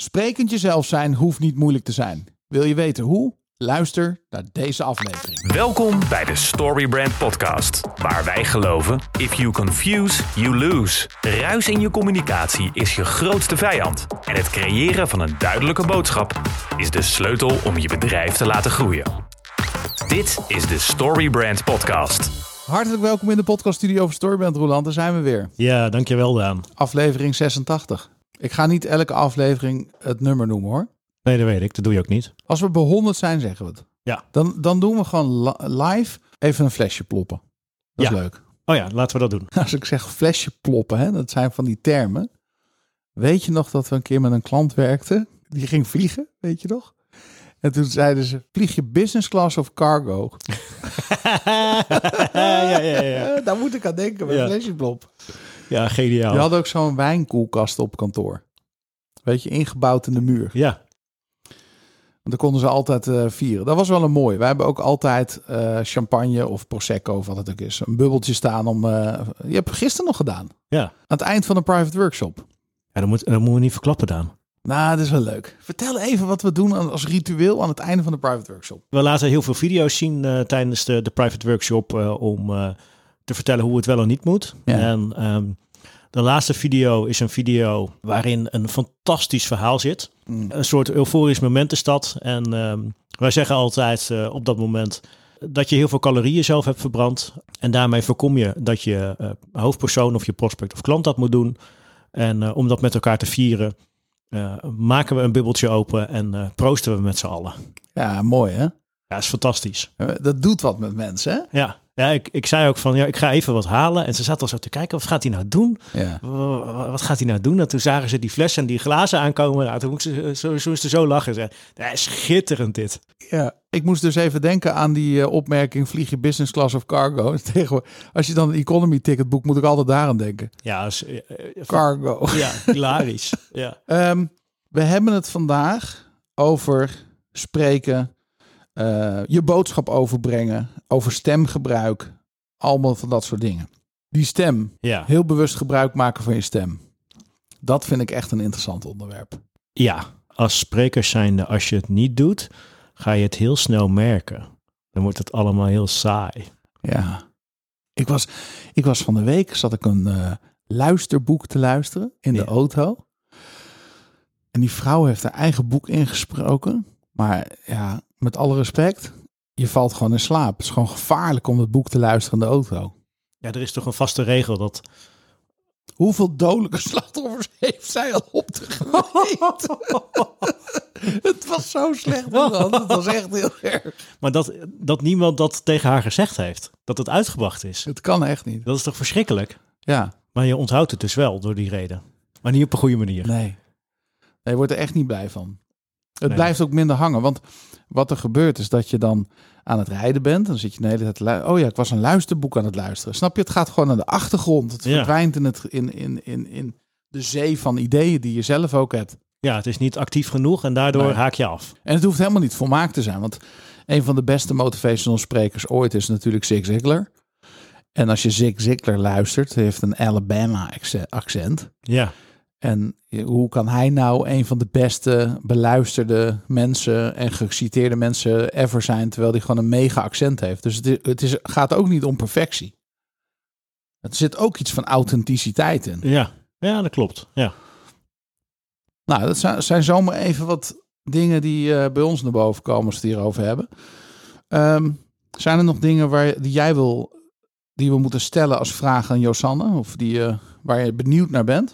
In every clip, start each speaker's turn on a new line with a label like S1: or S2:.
S1: Sprekend jezelf zijn hoeft niet moeilijk te zijn. Wil je weten hoe? Luister naar deze aflevering.
S2: Welkom bij de Storybrand Podcast, waar wij geloven: if you confuse, you lose. Ruis in je communicatie is je grootste vijand. En het creëren van een duidelijke boodschap is de sleutel om je bedrijf te laten groeien. Dit is de Storybrand Podcast.
S1: Hartelijk welkom in de podcaststudio van Storybrand Roland. Daar zijn we weer.
S3: Ja, dankjewel Daan.
S1: Aflevering 86. Ik ga niet elke aflevering het nummer noemen hoor.
S3: Nee, dat weet ik. Dat doe je ook niet.
S1: Als we bij 100 zijn, zeggen we het.
S3: Ja.
S1: Dan, dan doen we gewoon li- live even een flesje ploppen. Dat is
S3: Ja.
S1: leuk.
S3: Oh ja, laten we dat doen.
S1: Als ik zeg flesje ploppen, hè, dat zijn van die termen. Weet je nog dat we een keer met een klant werkten? Die ging vliegen, weet je nog? En toen zeiden ze, vlieg je business class of cargo?
S3: ja, ja, ja.
S1: Daar moet ik aan denken met
S3: Ja.
S1: flesje plop.
S3: Ja geniaal.
S1: Je had ook zo'n wijnkoelkast op kantoor. Weet je, ingebouwd in de muur.
S3: Ja,
S1: Want dan konden ze altijd eh, vieren. Dat was wel een mooi. Wij hebben ook altijd eh, champagne of prosecco of wat het ook is. Een bubbeltje staan om... eh, je hebt gisteren nog gedaan.
S3: ja.
S1: Aan het eind van een private workshop.
S3: ja dat, moet, dat moeten we niet verklappen, Daan.
S1: Nou, dat is wel leuk. Vertel even wat we doen als ritueel aan het einde van de private workshop.
S3: We laten heel veel video's zien eh, tijdens de, de private workshop eh, om eh, te vertellen hoe het wel en niet moet.
S1: Ja.
S3: En ehm, de laatste video is een video waarin een fantastisch verhaal zit.
S1: Mm.
S3: Een soort euforisch moment is dat. En ehm, wij zeggen altijd eh, op dat moment dat je heel veel calorieën zelf hebt verbrand. En daarmee voorkom je dat je eh, hoofdpersoon of je prospect of klant dat moet doen. En eh, om dat met elkaar te vieren, maken we een bubbeltje open en proosten we met z'n allen.
S1: Ja, mooi hè?
S3: Ja, is fantastisch.
S1: Dat doet wat met mensen hè?
S3: Ja, ja ik, ik zei ook van, ja, ik ga even wat halen. En ze zat al zo te kijken, wat gaat hij nou doen?
S1: Ja.
S3: Wa- Wat gaat hij nou doen? En toen zagen ze die flessen en die glazen aankomen. Nou, toen moest ze zo, zo, ze zo lachen. Ze, ja, schitterend dit.
S1: ja. Ik moest dus even denken aan die eh, opmerking... vlieg je business class of cargo? Als je dan een economy ticket boekt... moet ik altijd daaraan denken.
S3: Ja, is, eh, eh,
S1: Cargo.
S3: ja hilarisch. Ja.
S1: Ehm, we hebben het vandaag over spreken, eh, je boodschap overbrengen, over stemgebruik, allemaal van dat soort dingen. Die stem,
S3: Ja.
S1: heel bewust gebruik maken van je stem. Dat vind ik echt een interessant onderwerp.
S3: ja, als spreker zijnde, als je het niet doet, ga je het heel snel merken. Dan wordt het allemaal heel saai.
S1: Ja. Ik was, ik was van de week, zat ik een eh, luisterboek te luisteren in de auto. En die vrouw heeft haar eigen boek ingesproken. Maar ja, met alle respect, je valt gewoon in slaap. Het is gewoon gevaarlijk om het boek te luisteren in de auto.
S3: Ja, er is toch een vaste regel dat...
S1: Hoeveel dodelijke slachtoffers heeft zij al op de Het was zo slecht. man. Het was echt heel erg.
S3: Maar dat, dat niemand dat tegen haar gezegd heeft. Dat het uitgebracht is.
S1: Het kan echt niet.
S3: Dat is toch verschrikkelijk?
S1: Ja,
S3: Maar je onthoudt het dus wel door die reden. Maar niet op een goede manier.
S1: nee. Nee, je wordt er echt niet blij van. Het
S3: Nee.
S1: blijft ook minder hangen. Want wat er gebeurt is dat je dan aan het rijden bent. Dan zit je de hele tijd... Oh ja, ik was een luisterboek aan het luisteren. Snap je? Het gaat gewoon naar de achtergrond. Het
S3: Ja.
S1: verdwijnt in, het, in, in, in, in de zee van ideeën die je zelf ook hebt.
S3: Ja, het is niet actief genoeg en daardoor
S1: Nee.
S3: haak je af.
S1: En het hoeft helemaal niet volmaakt te zijn. Want een van de beste motivational sprekers ooit is natuurlijk Zig Ziglar. En als je Zig Ziglar luistert, heeft een Alabama acce- accent.
S3: Ja,
S1: En je- hoe kan hij nou een van de beste beluisterde mensen en geciteerde mensen ever zijn, terwijl hij gewoon een mega accent heeft? Dus het, is, het is, gaat ook niet om perfectie. Er zit ook iets van authenticiteit in.
S3: ja. ja dat klopt. Ja.
S1: Nou, dat zijn, zijn zomaar even wat dingen die eh, bij ons naar boven komen als we het hierover hebben. Ehm, zijn er nog dingen waar, die jij wil, die we moeten stellen als vraag aan Josanne? Of die, eh, waar je benieuwd naar bent?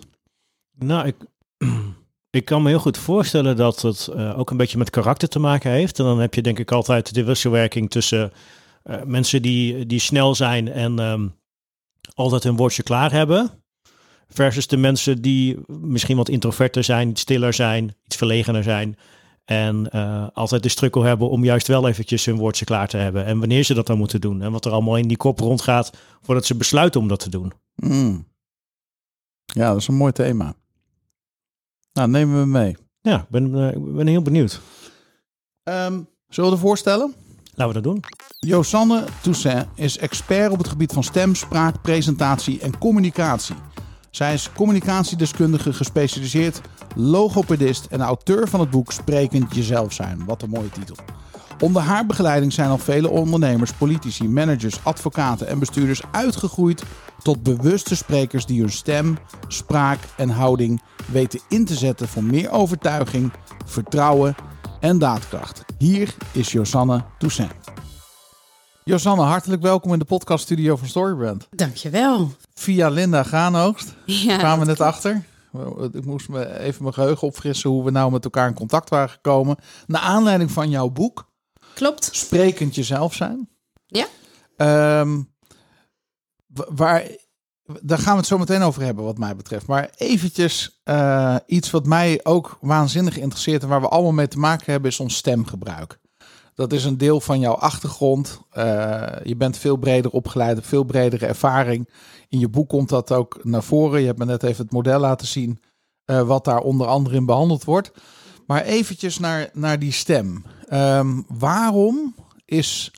S3: Nou, ik, ik kan me heel goed voorstellen dat het eh, ook een beetje met karakter te maken heeft. En dan heb je denk ik altijd de wisselwerking tussen eh, mensen die, die snel zijn en ehm, altijd hun woordje klaar hebben. Versus de mensen die misschien wat introverter zijn, stiller zijn, iets verlegener zijn. En eh, altijd de strukkel hebben om juist wel eventjes hun woordje klaar te hebben. En wanneer ze dat dan moeten doen. En wat er allemaal in die kop rondgaat voordat ze besluiten om dat te doen.
S1: Mm. Ja, dat is een mooi thema. Nou, nemen we mee.
S3: Ja, ik ben, eh, ben heel benieuwd.
S1: Ehm, zullen we voorstellen?
S3: Laten we dat doen.
S1: Josanne Toussaint is expert op het gebied van stem, spraak, presentatie en communicatie. Zij is communicatiedeskundige, gespecialiseerd logopedist en auteur van het boek Sprekend Jezelf Zijn. Wat een mooie titel. Onder haar begeleiding zijn al vele ondernemers, politici, managers, advocaten en bestuurders uitgegroeid tot bewuste sprekers die hun stem, spraak en houding weten in te zetten voor meer overtuiging, vertrouwen en daadkracht. Hier is Josanne Toussaint. Josanne, hartelijk welkom in de podcaststudio van Storybrand.
S4: Dankjewel.
S1: Via Linda Gaanoogst
S4: Ja,
S1: kwamen we net achter. Ik moest me even mijn geheugen opfrissen hoe we nou met elkaar in contact waren gekomen. Naar aanleiding van jouw boek,
S4: klopt.
S1: Sprekend Jezelf Zijn.
S4: Ja.
S1: Ehm, wa- waar, daar gaan we het zo meteen over hebben, wat mij betreft. Maar eventjes eh, iets wat mij ook waanzinnig interesseert en waar we allemaal mee te maken hebben, is ons stemgebruik. Dat is een deel van jouw achtergrond. Eh, je bent veel breder opgeleid, veel bredere ervaring. In je boek komt dat ook naar voren. Je hebt me net even het model laten zien, eh, wat daar onder andere in behandeld wordt. Maar eventjes naar, naar die stem. Ehm, waarom is...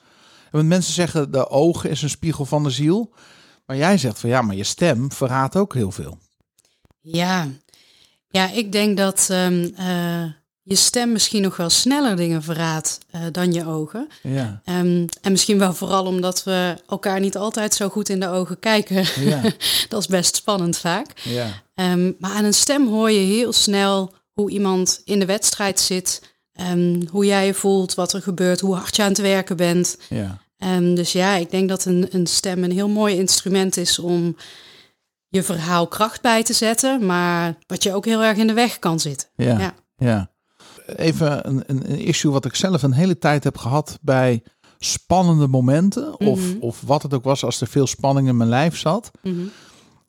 S1: Want mensen zeggen de ogen is een spiegel van de ziel. Maar jij zegt van ja, maar je stem verraadt ook heel veel.
S4: Ja. ja, ik denk dat ehm, eh, je stem misschien nog wel sneller dingen verraadt eh, dan je ogen.
S1: Ja,
S4: Ehm, en misschien wel vooral omdat we elkaar niet altijd zo goed in de ogen kijken.
S1: ja,
S4: dat is best spannend vaak.
S1: ja.
S4: Maar aan een stem hoor je heel snel hoe iemand in de wedstrijd zit. Ehm, hoe jij je voelt, wat er gebeurt, hoe hard je aan het werken bent.
S1: ja.
S4: Ehm, dus ja, ik denk dat een, een stem een heel mooi instrument is om je verhaal kracht bij te zetten, maar wat je ook heel erg in de weg kan zitten.
S1: Ja,
S4: Ja.
S1: ja. Even een, een, een issue wat ik zelf een hele tijd heb gehad bij spannende momenten. Of,
S4: Mhm.
S1: of wat het ook was als er veel spanning in mijn lijf zat.
S4: Mhm.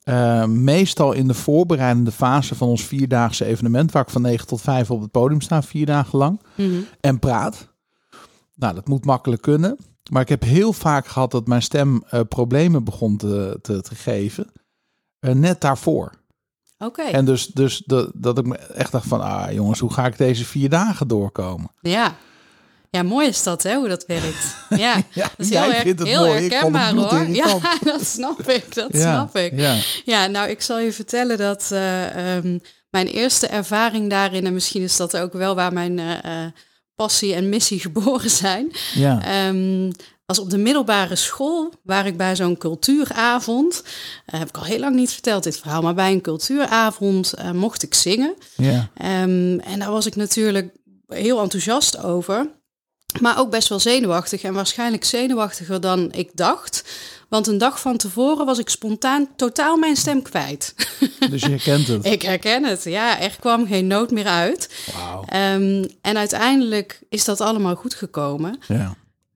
S1: Eh, meestal in de voorbereidende fase van ons vierdaagse evenement. Waar ik van 9 tot 5 op het podium sta, vier dagen lang.
S4: Mhm.
S1: En praat. Nou, dat moet makkelijk kunnen. Maar ik heb heel vaak gehad dat mijn stem eh, problemen begon te, te, te geven. Eh, net daarvoor.
S4: Oké,
S1: En dus, dus dat, dat ik me echt dacht van, ah jongens, hoe ga ik deze vier dagen doorkomen?
S4: ja. Ja, mooi is dat, hè, hoe dat werkt. Ja,
S1: Ja,
S4: dat is heel, erg, heel
S1: mooi,
S4: herkenbaar hoor. Ja, dat snap ik, dat
S1: Ja,
S4: snap ik.
S1: Ja,
S4: Ja, nou, ik zal je vertellen dat eh, ehm, mijn eerste ervaring daarin, en misschien is dat ook wel waar mijn eh, eh, passie en missie geboren zijn,
S1: ja,
S4: was op de middelbare school, waar ik bij zo'n cultuuravond, eh, heb ik al heel lang niet verteld dit verhaal, maar bij een cultuuravond mocht ik zingen.
S1: ja,
S4: Ehm, en daar was ik natuurlijk heel enthousiast over, maar ook best wel zenuwachtig en waarschijnlijk zenuwachtiger dan ik dacht. Want een dag van tevoren was ik spontaan totaal mijn stem kwijt.
S1: dus je herkent het.
S4: Ik herken het, ja, er kwam geen noot meer uit. Ehm, en uiteindelijk is dat allemaal goed gekomen.
S1: Ja,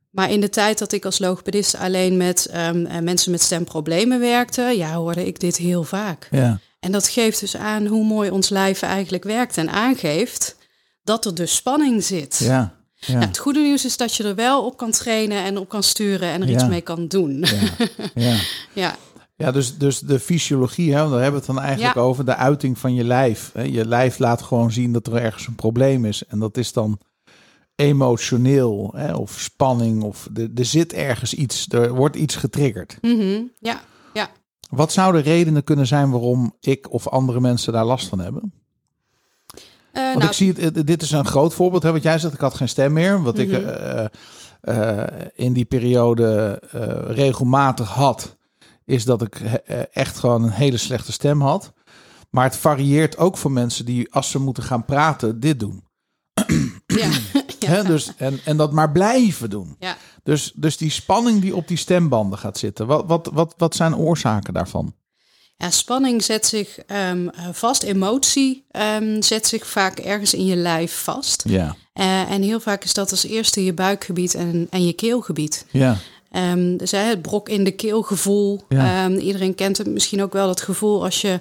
S4: Maar in de tijd dat ik als logopedist alleen met ehm, eh, mensen met stemproblemen werkte, ja, hoorde ik dit heel vaak.
S1: ja,
S4: En dat geeft dus aan hoe mooi ons lijf eigenlijk werkt en aangeeft dat er dus spanning zit.
S1: ja, ja,
S4: Nou, het goede nieuws is dat je er wel op kan trainen en op kan sturen en er
S1: Ja.
S4: iets mee kan doen.
S1: ja, ja.
S4: ja.
S1: Ja, dus, dus de fysiologie, hè, daar hebben we het dan eigenlijk
S4: Ja.
S1: over, de uiting van je lijf. Hè. Je lijf laat gewoon zien dat er ergens een probleem is. En dat is dan emotioneel hè, of spanning of er, er zit ergens iets, er wordt iets getriggerd.
S4: Mhm. ja, ja.
S1: Wat zouden redenen kunnen zijn waarom ik of andere mensen daar last van hebben?
S4: Eh,
S1: Want
S4: nou,
S1: ik zie het, dit is een groot voorbeeld. Hè, wat jij zegt, ik had geen stem meer. Wat ik
S4: Mhm.
S1: eh, eh, in die periode regelmatig had, is dat ik echt gewoon een hele slechte stem had. Maar het varieert ook voor mensen die, als ze moeten gaan praten, dit doen.
S4: ja.
S1: Dus, en, en dat maar blijven doen.
S4: Ja.
S1: Dus, dus die spanning die op die stembanden gaat zitten, wat, wat, wat, wat zijn oorzaken daarvan?
S4: Ja, spanning zet zich ehm, eh, vast, emotie ehm, zet zich vaak ergens in je lijf vast.
S1: Ja,
S4: Eh, en heel vaak is dat als eerste je buikgebied en, en je keelgebied.
S1: ja,
S4: Ehm, dus hè, het brok in de keelgevoel.
S1: Ja.
S4: Iedereen kent het misschien ook wel, dat gevoel als je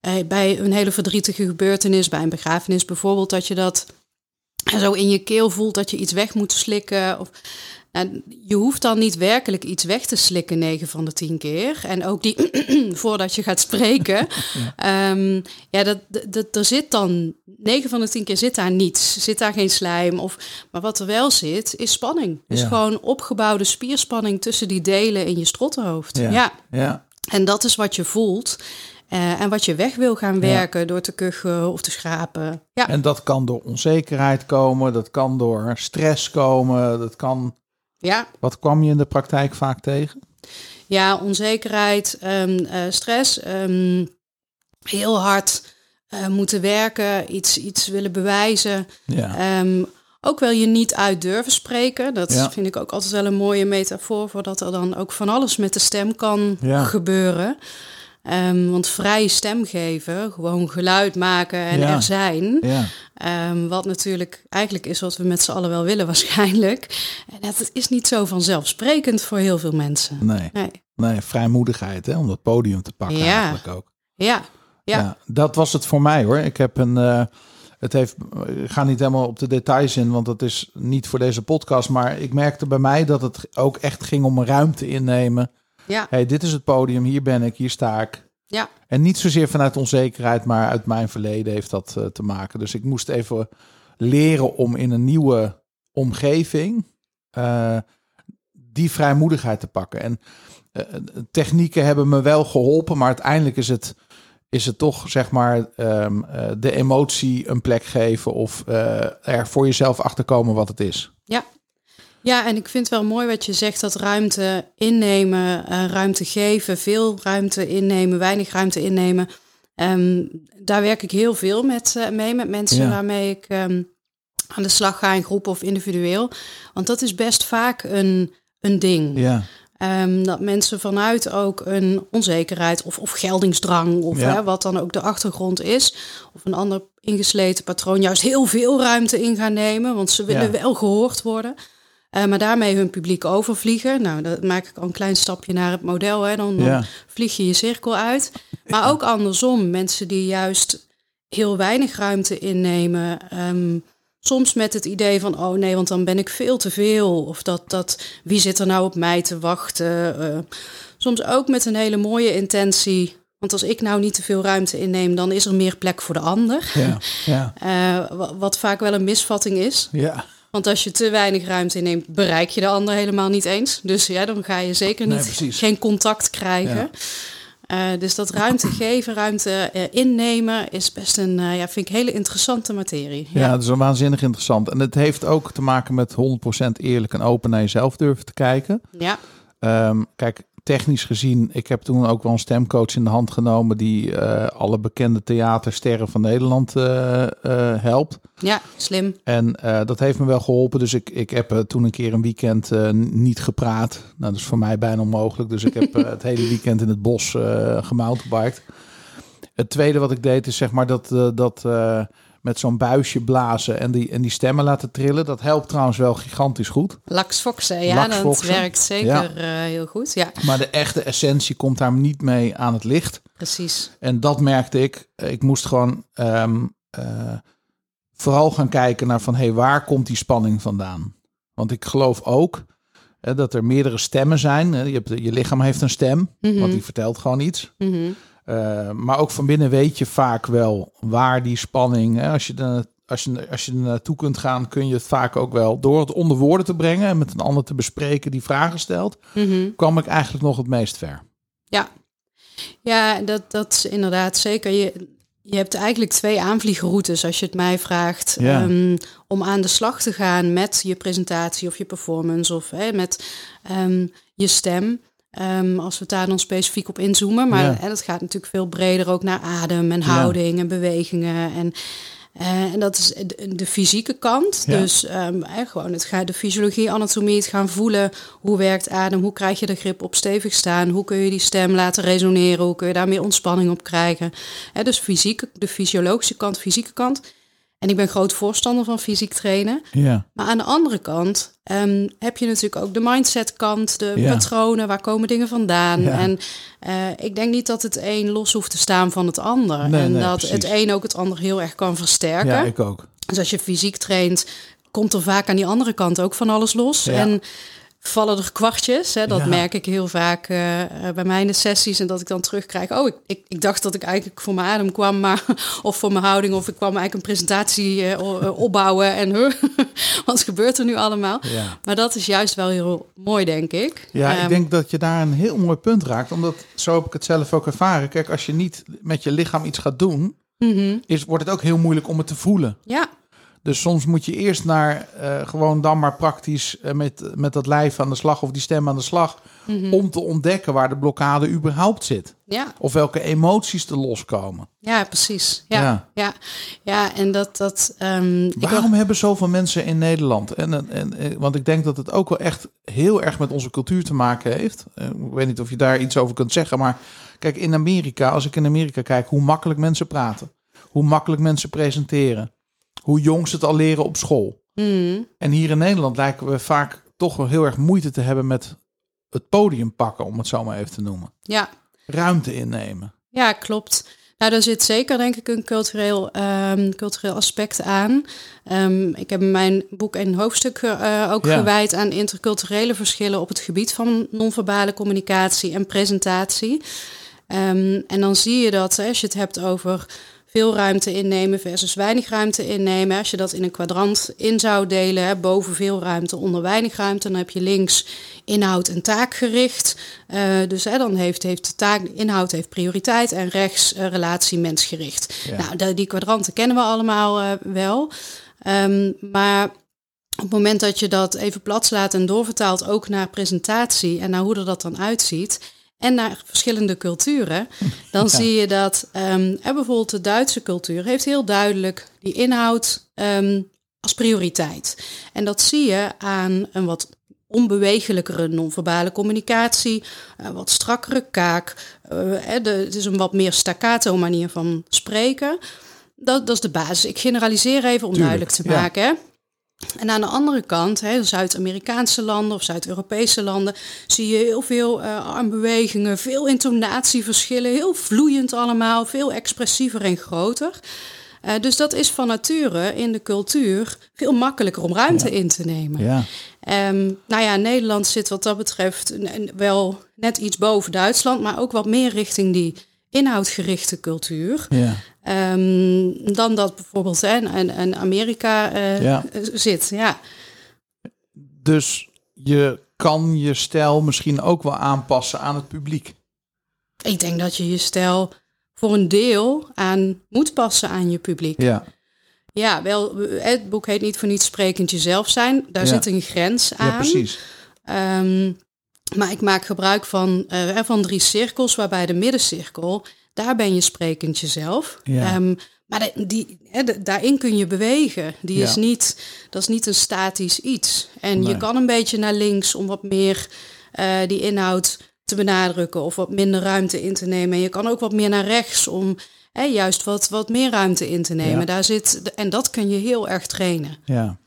S4: eh, bij een hele verdrietige gebeurtenis, bij een begrafenis bijvoorbeeld, dat je dat zo in je keel voelt dat je iets weg moet slikken. Of, nou, je hoeft dan niet werkelijk iets weg te slikken 9 van de 10 keer. En ook die voordat je gaat spreken. ja, ja dat, dat, er zit dan 9 van de 10 keer zit daar niets. Zit daar geen slijm. Of, maar wat er wel zit, is spanning. Is
S1: Ja.
S4: gewoon opgebouwde spierspanning tussen die delen in je strottenhoofd.
S1: Ja.
S4: ja.
S1: ja,
S4: En dat is wat je voelt. Eh, en wat je weg wil gaan werken door te kuchen of te schrapen. Ja,
S1: En dat kan door onzekerheid komen, dat kan door stress komen, dat kan...
S4: ja.
S1: Wat kwam je in de praktijk vaak tegen?
S4: ja onzekerheid, ehm, eh, stress, ehm, heel hard eh, moeten werken, iets, iets willen bewijzen.
S1: Ja,
S4: Ehm, ook wel je niet uit durven spreken. Dat
S1: Ja.
S4: vind ik ook altijd wel een mooie metafoor voor dat er dan ook van alles met de stem kan
S1: Ja.
S4: gebeuren. Ehm, want vrij stem geven, gewoon geluid maken en
S1: Ja.
S4: er zijn.
S1: ja,
S4: Ehm, wat natuurlijk eigenlijk is wat we met z'n allen wel willen waarschijnlijk. En dat is niet zo vanzelfsprekend voor heel veel mensen.
S1: nee.
S4: Nee.
S1: Nee, vrijmoedigheid hè, om dat podium te pakken
S4: Ja.
S1: eigenlijk ook.
S4: Ja, ja.
S1: Ja. dat was het voor mij hoor. Ik heb een. eh, het heeft. Ik ga niet helemaal op de details in, want dat is niet voor deze podcast. Maar ik merkte bij mij dat het ook echt ging om ruimte innemen.
S4: Ja,
S1: hey, dit is het podium, hier ben ik, hier sta ik.
S4: ja.
S1: En niet zozeer vanuit onzekerheid, maar uit mijn verleden heeft dat eh, te maken. Dus ik moest even leren om in een nieuwe omgeving eh, die vrijmoedigheid te pakken. En eh, technieken hebben me wel geholpen, maar uiteindelijk is het, is het toch zeg maar ehm, eh, de emotie een plek geven of er voor jezelf achterkomen wat het is.
S4: Ja, en ik vind het wel mooi wat je zegt, dat ruimte innemen, eh, ruimte geven, veel ruimte innemen, weinig ruimte innemen. Ehm, daar werk ik heel veel met, eh, mee, met mensen
S1: Ja.
S4: waarmee ik ehm, aan de slag ga in groep of individueel. Want dat is best vaak een, een ding.
S1: Ja,
S4: Ehm, dat mensen vanuit ook een onzekerheid of, of geldingsdrang, of
S1: Ja.
S4: hè, wat dan ook de achtergrond is, of een ander ingesleten patroon, juist heel veel ruimte in gaan nemen, want ze willen
S1: Ja.
S4: wel gehoord worden. Eh, maar daarmee hun publiek overvliegen. Nou, dat maak ik al een klein stapje naar het model. Hè. Dan, dan
S1: Ja.
S4: vlieg je je cirkel uit. Maar ook andersom, mensen die juist heel weinig ruimte innemen. ehm, soms met het idee van, oh nee, want dan ben ik veel te veel. Of dat, dat wie zit er nou op mij te wachten? Eh, soms ook met een hele mooie intentie. Want als ik nou niet te veel ruimte inneem, dan is er meer plek voor de ander.
S1: ja, ja,
S4: Eh, wa- wat vaak wel een misvatting is.
S1: ja.
S4: Want als je te weinig ruimte inneemt, bereik je de ander helemaal niet eens. Dus ja, dan ga je zeker niet geen contact krijgen.
S1: Ja.
S4: Eh, dus dat ruimte geven, ruimte eh, innemen, is best een, eh, ja, vind ik hele interessante materie.
S1: Ja, dat is waanzinnig interessant. En het heeft ook te maken met 100% eerlijk en open naar jezelf durven te kijken.
S4: ja,
S1: Ehm, kijk, technisch gezien, ik heb toen ook wel een stemcoach in de hand genomen die eh, alle bekende theatersterren van Nederland eh, eh, helpt.
S4: ja, slim.
S1: En dat heeft me wel geholpen. Dus ik, ik heb toen een keer een weekend niet gepraat. Nou, dat is voor mij bijna onmogelijk. Dus ik heb het hele weekend in het bos uh, gemountainbiked. Het tweede wat ik deed is zeg maar dat, dat met zo'n buisje blazen en die, en die stemmen laten trillen. Dat helpt trouwens wel gigantisch goed.
S4: Laxfoxen, ja, dat werkt zeker
S1: Ja.
S4: eh, heel goed. Ja,
S1: Maar de echte essentie komt daar niet mee aan het licht.
S4: precies.
S1: En dat merkte ik. Ik moest gewoon ehm, eh, vooral gaan kijken naar van... hé, hey, waar komt die spanning vandaan? Want ik geloof ook hè, dat er meerdere stemmen zijn. Je, hebt, je lichaam heeft een stem,
S4: Mhm.
S1: want die vertelt gewoon iets.
S4: Mhm.
S1: Uh, maar ook van binnen weet je vaak wel waar die spanning... Hè, als, je de, als, je, als je er naartoe kunt gaan, kun je het vaak ook wel... door het onder woorden te brengen en met een ander te bespreken die vragen stelt...
S4: Mhm.
S1: kwam ik eigenlijk nog het meest ver.
S4: Ja, ja dat, dat is inderdaad zeker. Je, je hebt eigenlijk twee aanvliegroutes als je het mij vraagt.
S1: Ja.
S4: ehm, om aan de slag te gaan met je presentatie of je performance of hè, met ehm, je stem. Ehm, als we daar dan specifiek op inzoomen. Maar
S1: Ja.
S4: dat gaat natuurlijk veel breder ook naar adem en
S1: Ja.
S4: houding en bewegingen. En, eh, en dat is de, de fysieke kant.
S1: Ja.
S4: Dus ehm, gewoon het gaat de fysiologie, anatomie, het gaan voelen. Hoe werkt adem? Hoe krijg je de grip op stevig staan? Hoe kun je die stem laten resoneren? Hoe kun je daar meer ontspanning op krijgen? Dus fysieke, de fysiologische kant, fysieke kant. En ik ben groot voorstander van fysiek trainen.
S1: Ja,
S4: Maar aan de andere kant ehm, heb je natuurlijk ook de mindset kant, de
S1: Ja.
S4: patronen, waar komen dingen vandaan.
S1: Ja.
S4: En eh, ik denk niet dat het een los hoeft te staan van het ander.
S1: Nee,
S4: en
S1: nee,
S4: dat
S1: precies.
S4: het een ook het ander heel erg kan versterken.
S1: ja ik ook.
S4: Dus als je fysiek traint, komt er vaak aan die andere kant ook van alles los. En vallen er kwartjes. Hè? Dat
S1: Ja.
S4: merk ik heel vaak eh, eh, bij mij in de sessies. En dat ik dan terugkrijg. Oh, ik, ik, ik dacht dat ik eigenlijk voor mijn adem kwam. Maar, of voor mijn houding. Of ik kwam eigenlijk een presentatie eh, opbouwen. En huh, wat gebeurt er nu allemaal?
S1: Ja.
S4: Maar dat is juist wel heel mooi, denk ik.
S1: Ja, ik
S4: Ehm,
S1: denk dat je daar een heel mooi punt raakt. Omdat zo heb ik het zelf ook ervaren. Kijk, als je niet met je lichaam iets gaat doen,
S4: mhm.
S1: is, wordt het ook heel moeilijk om het te voelen.
S4: Ja,
S1: Dus soms moet je eerst naar eh, gewoon dan maar praktisch eh, met, met dat lijf aan de slag of die stem aan de slag.
S4: Mhm.
S1: Om te ontdekken waar de blokkade überhaupt zit.
S4: ja,
S1: Of welke emoties er loskomen.
S4: ja, precies. Ja,
S1: Ja.
S4: ja. ja, en dat... dat ehm, ik
S1: Waarom hebben zoveel mensen in Nederland? En, en, en, eh, want ik denk dat het ook wel echt heel erg met onze cultuur te maken heeft. Ik weet niet of je daar iets over kunt zeggen. Maar kijk, in Amerika, als ik in Amerika kijk, hoe makkelijk mensen praten. Hoe makkelijk mensen presenteren. Hoe jong ze het al leren op school.
S4: Mm,
S1: En hier in Nederland lijken we vaak toch wel heel erg moeite te hebben met het podium pakken, om het zo maar even te noemen.
S4: ja,
S1: Ruimte innemen.
S4: Ja, klopt. Nou, daar zit zeker denk ik een cultureel, ehm, cultureel aspect aan. Ehm, ik heb mijn boek een hoofdstuk eh, ook
S1: Ja.
S4: gewijd aan interculturele verschillen op het gebied van non-verbale communicatie en presentatie. Ehm, en dan zie je dat als je het hebt over veel ruimte innemen versus weinig ruimte innemen. Als je dat in een kwadrant in zou delen, hè, boven veel ruimte, onder weinig ruimte, dan heb je links inhoud en taakgericht. Eh, dus hè, dan heeft, heeft de taak, inhoud heeft prioriteit en rechts eh, relatie mensgericht.
S1: Ja.
S4: Nou, de- die kwadranten kennen we allemaal eh, wel. Ehm, maar op het moment dat je dat even plat slaat en doorvertaalt ook naar presentatie en naar hoe er dat dan uitziet en naar verschillende culturen, dan zie je dat er bijvoorbeeld de Duitse cultuur heeft heel duidelijk die inhoud ehm, als prioriteit. En dat zie je aan een wat onbewegelijkere non-verbale communicatie, een wat strakkere kaak. eh, hè, de, het is een wat meer staccato manier van spreken. Dat, dat is de basis. Ik generaliseer even om
S1: Tuurlijk,
S4: duidelijk te
S1: ja.
S4: maken. Hè? En aan de andere kant, Zuid-Amerikaanse landen of Zuid-Europese landen, zie je heel veel eh, armbewegingen, veel intonatieverschillen, heel vloeiend allemaal, veel expressiever en groter. Eh, dus dat is van nature in de cultuur veel makkelijker om ruimte in te nemen.
S1: Ja.
S4: Ehm, nou ja, Nederland zit wat dat betreft wel net iets boven Duitsland, maar ook wat meer richting die inhoudgerichte cultuur.
S1: Ja.
S4: Ehm, dan dat bijvoorbeeld hè, en, en Amerika eh,
S1: Ja.
S4: zit. Ja.
S1: Dus je kan je stijl misschien ook wel aanpassen aan het publiek.
S4: Ik denk dat je je stijl voor een deel aan moet passen aan je publiek.
S1: Ja.
S4: Ja, wel, het boek heet niet voor niets sprekend jezelf zijn. Daar
S1: Ja.
S4: zit een grens aan.
S1: ja, precies.
S4: Ehm, maar ik maak gebruik van, eh, van drie cirkels, waarbij de middencirkel, daar ben je sprekend jezelf.
S1: Ja.
S4: Ehm, maar die, hè, de- daarin kun je bewegen. Die
S1: Ja.
S4: is niet, dat is niet een statisch iets. En
S1: Nee.
S4: je kan een beetje naar links om wat meer eh, die inhoud te benadrukken of wat minder ruimte in te nemen. En je kan ook wat meer naar rechts om hè, juist wat, wat meer ruimte in te nemen.
S1: Ja.
S4: Daar zit, en dat kun je heel erg trainen.
S1: Ja.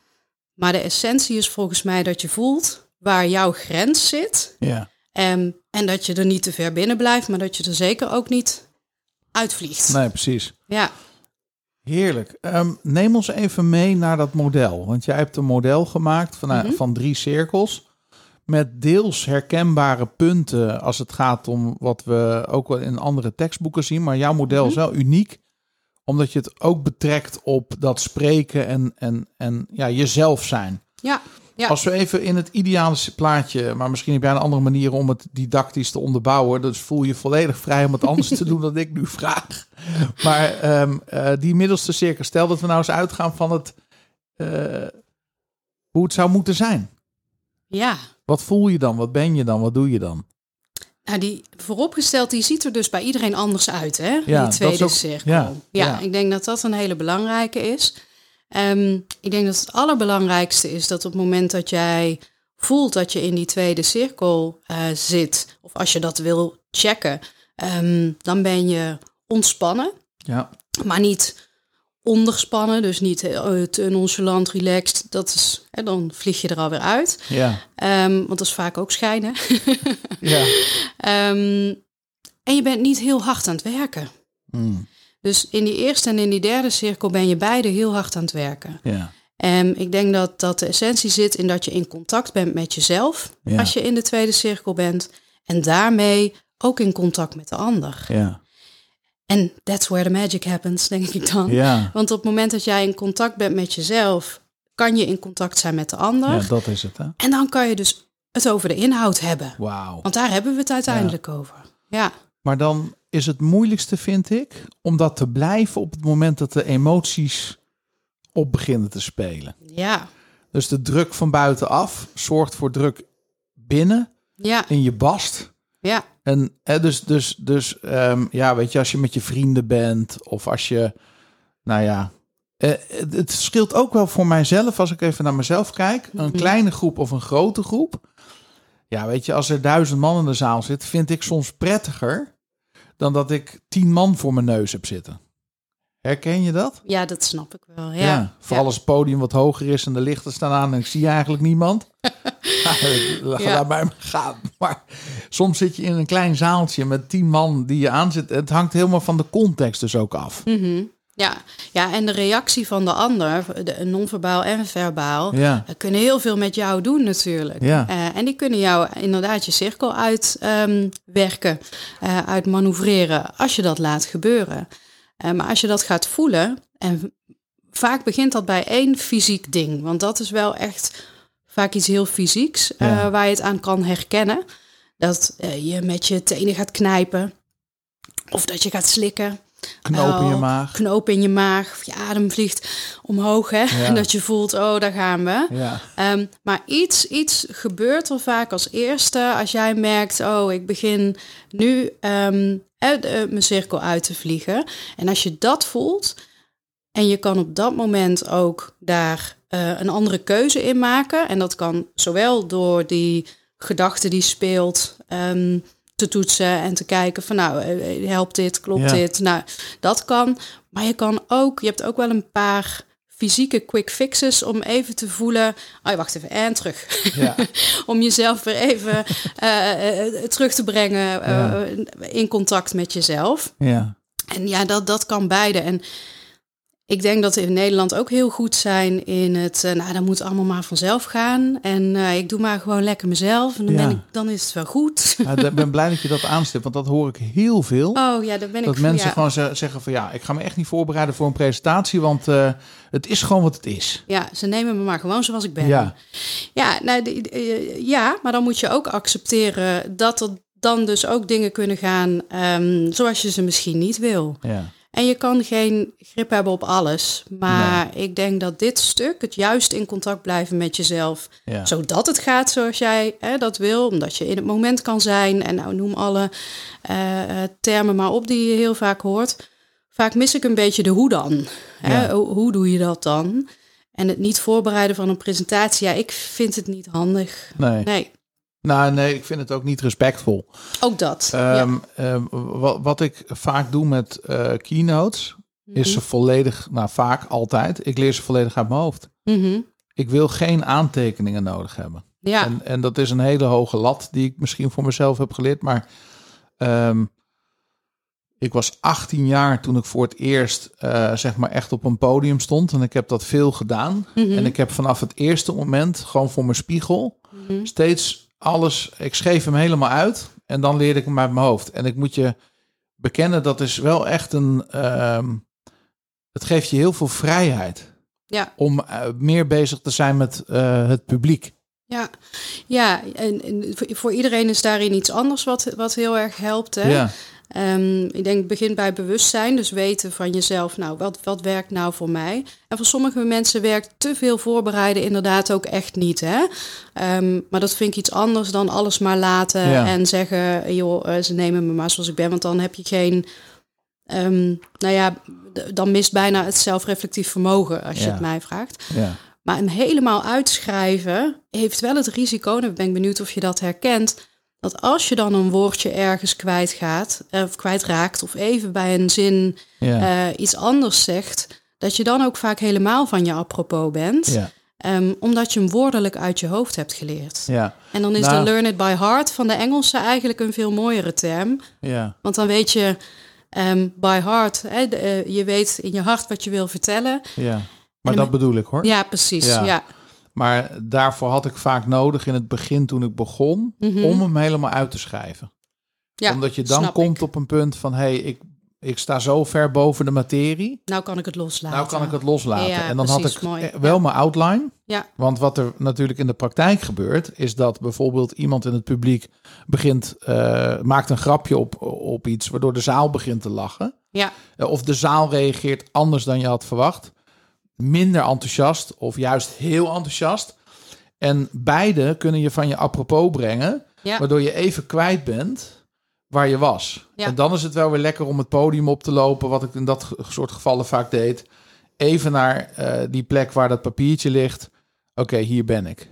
S4: Maar de essentie is volgens mij dat je voelt waar jouw grens zit.
S1: Ja.
S4: En, en dat je er niet te ver binnen blijft, maar dat je er zeker ook niet uitvliegt.
S1: Nee, precies.
S4: Ja,
S1: Heerlijk. Ehm, neem ons even mee naar dat model. Want jij hebt een model gemaakt van,
S4: Mhm.
S1: van drie cirkels. Met deels herkenbare punten als het gaat om wat we ook wel in andere tekstboeken zien. Maar jouw model is wel uniek. Omdat je het ook betrekt op dat spreken en, en, en ja, jezelf zijn.
S4: ja, ja.
S1: Als we even in het ideale plaatje, maar misschien heb jij een andere manier om het didactisch te onderbouwen. Dus voel je volledig vrij om het anders te doen dan ik nu vraag. Maar ehm, eh, die middelste cirkel, stel dat we nou eens uitgaan van het, eh, hoe het zou moeten zijn.
S4: ja.
S1: Wat voel je dan? Wat ben je dan? Wat doe je dan?
S4: Nou, die vooropgesteld, die ziet er dus bij iedereen anders uit, hè?
S1: Ja,
S4: die tweede
S1: ook-
S4: cirkel.
S1: ja,
S4: Ja,
S1: ja.
S4: ik denk dat dat een hele belangrijke is. Ehm, ik denk dat het allerbelangrijkste is dat op het moment dat jij voelt dat je in die tweede cirkel eh, zit, of als je dat wil checken, ehm, dan ben je ontspannen.
S1: Ja,
S4: maar niet onderspannen, dus niet eh, te nonchalant, relaxed. Dat is, hè, dan vlieg je er alweer uit.
S1: ja,
S4: Ehm, want dat is vaak ook schijnen.
S1: ja.
S4: En je bent niet heel hard aan het werken.
S1: Mm,
S4: Dus in die eerste en in die derde cirkel ben je beide heel hard aan het werken.
S1: ja,
S4: En ik denk dat, dat de essentie zit in dat je in contact bent met jezelf
S1: Ja.
S4: als je in de tweede cirkel bent. En daarmee ook in contact met de ander.
S1: Ja.
S4: En that's where the magic happens, denk ik dan.
S1: Ja.
S4: Want op het moment dat jij in contact bent met jezelf, kan je in contact zijn met de ander.
S1: ja, dat is het, hè?
S4: En dan kan je dus het over de inhoud hebben.
S1: Wauw.
S4: Want daar hebben we het uiteindelijk over. Ja,
S1: Maar dan is het moeilijkste, vind ik, om dat te blijven op het moment dat de emoties op beginnen te spelen.
S4: ja,
S1: Dus de druk van buitenaf zorgt voor druk binnen
S4: ja,
S1: in je bast.
S4: ja,
S1: En hè, dus, dus, dus ehm, ja, weet je, als je met je vrienden bent of als je, nou ja, eh, het, het scheelt ook wel voor mijzelf als ik even naar mezelf kijk. Een
S4: Mhm.
S1: kleine groep of een grote groep. Ja, weet je, als er duizend man in de zaal zit, vind ik soms prettiger dan dat ik tien man voor mijn neus heb zitten. Herken je dat?
S4: ja, dat snap ik wel. Ja,
S1: vooral
S4: ja.
S1: als het podium wat hoger is en de lichten staan aan en ik zie eigenlijk niemand. Ja, Laat
S4: Ja.
S1: bij me gaan. Maar soms zit je in een klein zaaltje met tien man die je aanzet. Het hangt helemaal van de context dus ook af.
S4: Mhm. Ja. ja, en de reactie van de ander, de, non-verbaal en verbaal,
S1: Ja,
S4: eh, kunnen heel veel met jou doen natuurlijk.
S1: Ja.
S4: Eh, en die kunnen jou inderdaad je cirkel uitwerken, werken, eh, uit manoeuvreren, als je dat laat gebeuren. Eh, maar als je dat gaat voelen, en vaak begint dat bij één fysiek ding, want dat is wel echt vaak iets heel fysieks eh,
S1: Ja.
S4: waar je het aan kan herkennen. Dat eh, je met je tenen gaat knijpen, of dat je gaat slikken.
S1: Knoop in je maag.
S4: Knoop in je maag, of je adem vliegt omhoog. Hè? En dat je voelt, oh, daar gaan we.
S1: Ja,
S4: Ehm, maar iets, iets gebeurt er vaak als eerste als jij merkt, oh, ik begin nu ehm, eh, de- mijn cirkel uit te vliegen. En als je dat voelt en je kan op dat moment ook daar eh, een andere keuze in maken. En dat kan zowel door die gedachte die speelt ehm, te toetsen en te kijken van nou, eh, helpt dit, klopt
S1: Ja.
S4: dit? Nou, dat kan. Maar je kan ook, je hebt ook wel een paar fysieke quick fixes om even te voelen. Oh, wacht even, en terug.
S1: ja,
S4: om jezelf weer even eh, eh, terug te brengen eh, in contact met jezelf.
S1: ja.
S4: En ja, dat, dat kan beide. En ik denk dat we in Nederland ook heel goed zijn in het, eh, nou, dat moet allemaal maar vanzelf gaan. En eh, ik doe maar gewoon lekker mezelf. En dan,
S1: Ja.
S4: ben ik, dan is het wel goed.
S1: Ja, Ik ben blij dat je dat aanstipt, want dat hoor ik heel veel.
S4: Oh ja, dan ben
S1: dat
S4: ik
S1: mensen
S4: ja,
S1: gewoon ze- zeggen van ja, ik ga me echt niet voorbereiden voor een presentatie, want eh, het is gewoon wat het is.
S4: Ja, ze nemen me maar gewoon zoals ik ben.
S1: Ja,
S4: Ja, nou, eh, ja, maar dan moet je ook accepteren dat er dan dus ook dingen kunnen gaan ehm, zoals je ze misschien niet wil.
S1: ja,
S4: En je kan geen grip hebben op alles. Maar ik denk dat dit stuk, het juist in contact blijven met jezelf,
S1: ja.
S4: zodat het gaat zoals jij hè, dat wil, omdat je in het moment kan zijn. En nou, noem alle eh, eh, termen maar op die je heel vaak hoort. Vaak mis ik een beetje de hoe dan. Hè?
S1: Ja.
S4: Hoe doe je dat dan? En het niet voorbereiden van een presentatie, ja, ik vind het niet handig.
S1: Nee.
S4: Nee,
S1: Nou, nee, ik vind het ook niet respectvol.
S4: ook dat. ja.
S1: Ehm, ehm, wat, wat ik vaak doe met eh, keynotes, is
S4: Mhm.
S1: ze volledig, nou vaak altijd, ik leer ze volledig uit mijn hoofd.
S4: Mhm.
S1: Ik wil geen aantekeningen nodig hebben.
S4: Ja,
S1: En, en dat is een hele hoge lat die ik misschien voor mezelf heb geleerd. Maar ehm, ik was 18 jaar toen ik voor het eerst eh, zeg maar echt op een podium stond. En ik heb dat veel gedaan.
S4: Mhm.
S1: En ik heb vanaf het eerste moment gewoon voor mijn spiegel steeds alles. Ik schreef hem helemaal uit. En dan leerde ik hem uit mijn hoofd. En ik moet je bekennen, dat is wel echt een. ehm, het geeft je heel veel vrijheid.
S4: Ja.
S1: Om eh, meer bezig te zijn met eh, het publiek.
S4: Ja, ja en, en voor- voor iedereen is daarin iets anders wat, wat heel erg helpt. Hè?
S1: Ja,
S4: Ehm, ik denk, het begint bij bewustzijn, dus weten van jezelf, nou, wat, wat werkt nou voor mij? En voor sommige mensen werkt te veel voorbereiden inderdaad ook echt niet, hè? Ehm, maar dat vind ik iets anders dan alles maar laten
S1: Ja.
S4: en zeggen, joh, eh, ze nemen me maar zoals ik ben, want dan heb je geen, ehm, nou ja, dan mist bijna het zelfreflectief vermogen, als je het mij vraagt.
S1: ja.
S4: Maar hem helemaal uitschrijven heeft wel het risico, en ik ben benieuwd of je dat herkent, dat als je dan een woordje ergens kwijtgaat, of kwijtraakt, of even bij een zin
S1: ja.
S4: eh, iets anders zegt, dat je dan ook vaak helemaal van je apropos bent,
S1: ja,
S4: Ehm, omdat je hem woordelijk uit je hoofd hebt geleerd.
S1: ja,
S4: En dan is
S1: Nou.
S4: de learn it by heart van de Engelsen eigenlijk een veel mooiere term.
S1: ja,
S4: Want dan weet je ehm, by heart, hè, de, eh, je weet in je hart wat je wil vertellen.
S1: ja, Maar
S4: En
S1: dat bedoel ik hoor.
S4: Ja, precies.
S1: Ja.
S4: Ja.
S1: Maar daarvoor had ik vaak nodig in het begin toen ik begon
S4: Mhm.
S1: om hem helemaal uit te schrijven.
S4: Ja,
S1: Omdat je dan komt
S4: ik.
S1: op een punt van hé, hey, ik, ik sta zo ver boven de materie.
S4: Nou kan ik het loslaten.
S1: Nou kan ik het loslaten.
S4: Ja,
S1: en dan had ik
S4: mooi.
S1: eh, wel
S4: Ja.
S1: mijn outline.
S4: Ja.
S1: Want wat er natuurlijk in de praktijk gebeurt, is dat bijvoorbeeld iemand in het publiek begint, eh, maakt een grapje op, op iets, waardoor de zaal begint te lachen.
S4: Ja,
S1: Eh, Of de zaal reageert anders dan je had verwacht. Minder enthousiast of juist heel enthousiast. En beide kunnen je van je apropos brengen,
S4: ja.
S1: waardoor je even kwijt bent waar je was.
S4: Ja.
S1: En dan is het wel weer lekker om het podium op te lopen, wat ik in dat soort gevallen vaak deed. Even naar eh, die plek waar dat papiertje ligt. Oké, hier ben ik.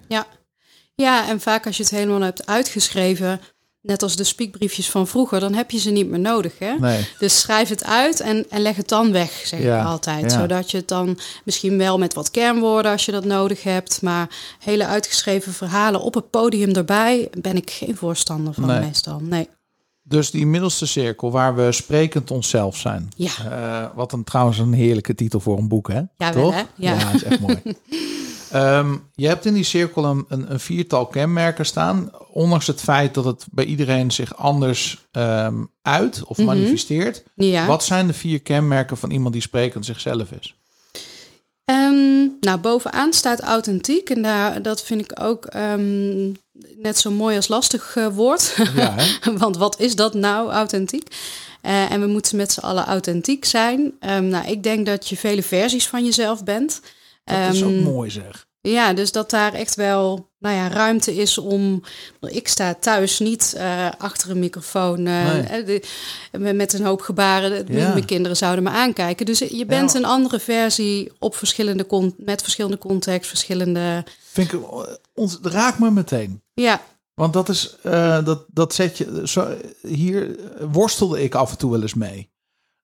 S4: ja, en vaak als je het helemaal hebt uitgeschreven, net als de speakbriefjes van vroeger, dan heb je ze niet meer nodig. Hè?
S1: Nee,
S4: Dus schrijf het uit en, en leg het dan weg, zeg
S1: Ja,
S4: ik altijd.
S1: ja.
S4: Zodat je het dan misschien wel met wat kernwoorden als je dat nodig hebt. Maar hele uitgeschreven verhalen op het podium erbij ben ik geen voorstander van
S1: Nee.
S4: meestal. Nee.
S1: dus die middelste cirkel waar we sprekend onszelf zijn.
S4: Ja.
S1: Eh, wat een, trouwens een heerlijke titel voor een boek, hè?
S4: Ja, wel,
S1: Toch?
S4: hè? Ja.
S1: is echt mooi. Ehm, je hebt in die cirkel een, een, een viertal kenmerken staan. Ondanks het feit dat het bij iedereen zich anders ehm, uit of
S4: Mhm.
S1: manifesteert.
S4: ja.
S1: Wat zijn de vier kenmerken van iemand die sprekend zichzelf is?
S4: Ehm, nou, bovenaan staat authentiek. En daar, dat vind ik ook net zo mooi als lastig eh, woord.
S1: Ja, hè?
S4: Want wat is dat nou, authentiek? Eh, en we moeten met z'n allen authentiek zijn. Nou, ik denk dat je vele versies van jezelf bent.
S1: Dat is ook
S4: Ehm,
S1: mooi zeg.
S4: Ja, dus dat daar echt wel nou ja, ruimte is om. Ik sta thuis niet eh, achter een microfoon
S1: Nee.
S4: de- met- een hoop gebaren.
S1: Ja.
S4: Mijn kinderen zouden me aankijken. Dus je bent
S1: Ja.
S4: een andere versie op verschillende met verschillende context, verschillende.
S1: Vind ik, ons, raakt me meteen.
S4: Ja,
S1: Want dat is, dat, dat zet je, zo, hier worstelde ik af en toe wel eens mee.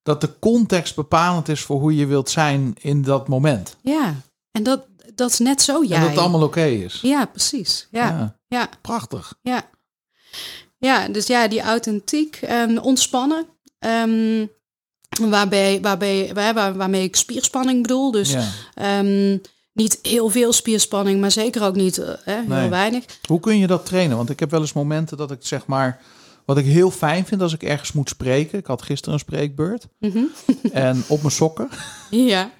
S1: Dat de context bepalend is voor hoe je wilt zijn in dat moment.
S4: ja. En dat, dat is net zo jij.
S1: En dat het allemaal oké is.
S4: Ja, precies. Ja, ja. ja.
S1: Prachtig.
S4: Ja, ja dus ja, die authentiek, ehm, ontspannen. ehm, waarbij, waarbij, waar, waar- waarmee ik spierspanning bedoel. Dus
S1: Ja.
S4: ehm, niet heel veel spierspanning, maar zeker ook niet eh, hè, heel
S1: Nee.
S4: weinig.
S1: Hoe kun je dat trainen? Want ik heb wel eens momenten dat ik zeg maar... Wat ik heel fijn vind als ik ergens moet spreken. Ik had gisteren een spreekbeurt.
S4: Mhm.
S1: En op mijn sokken.
S4: Ja,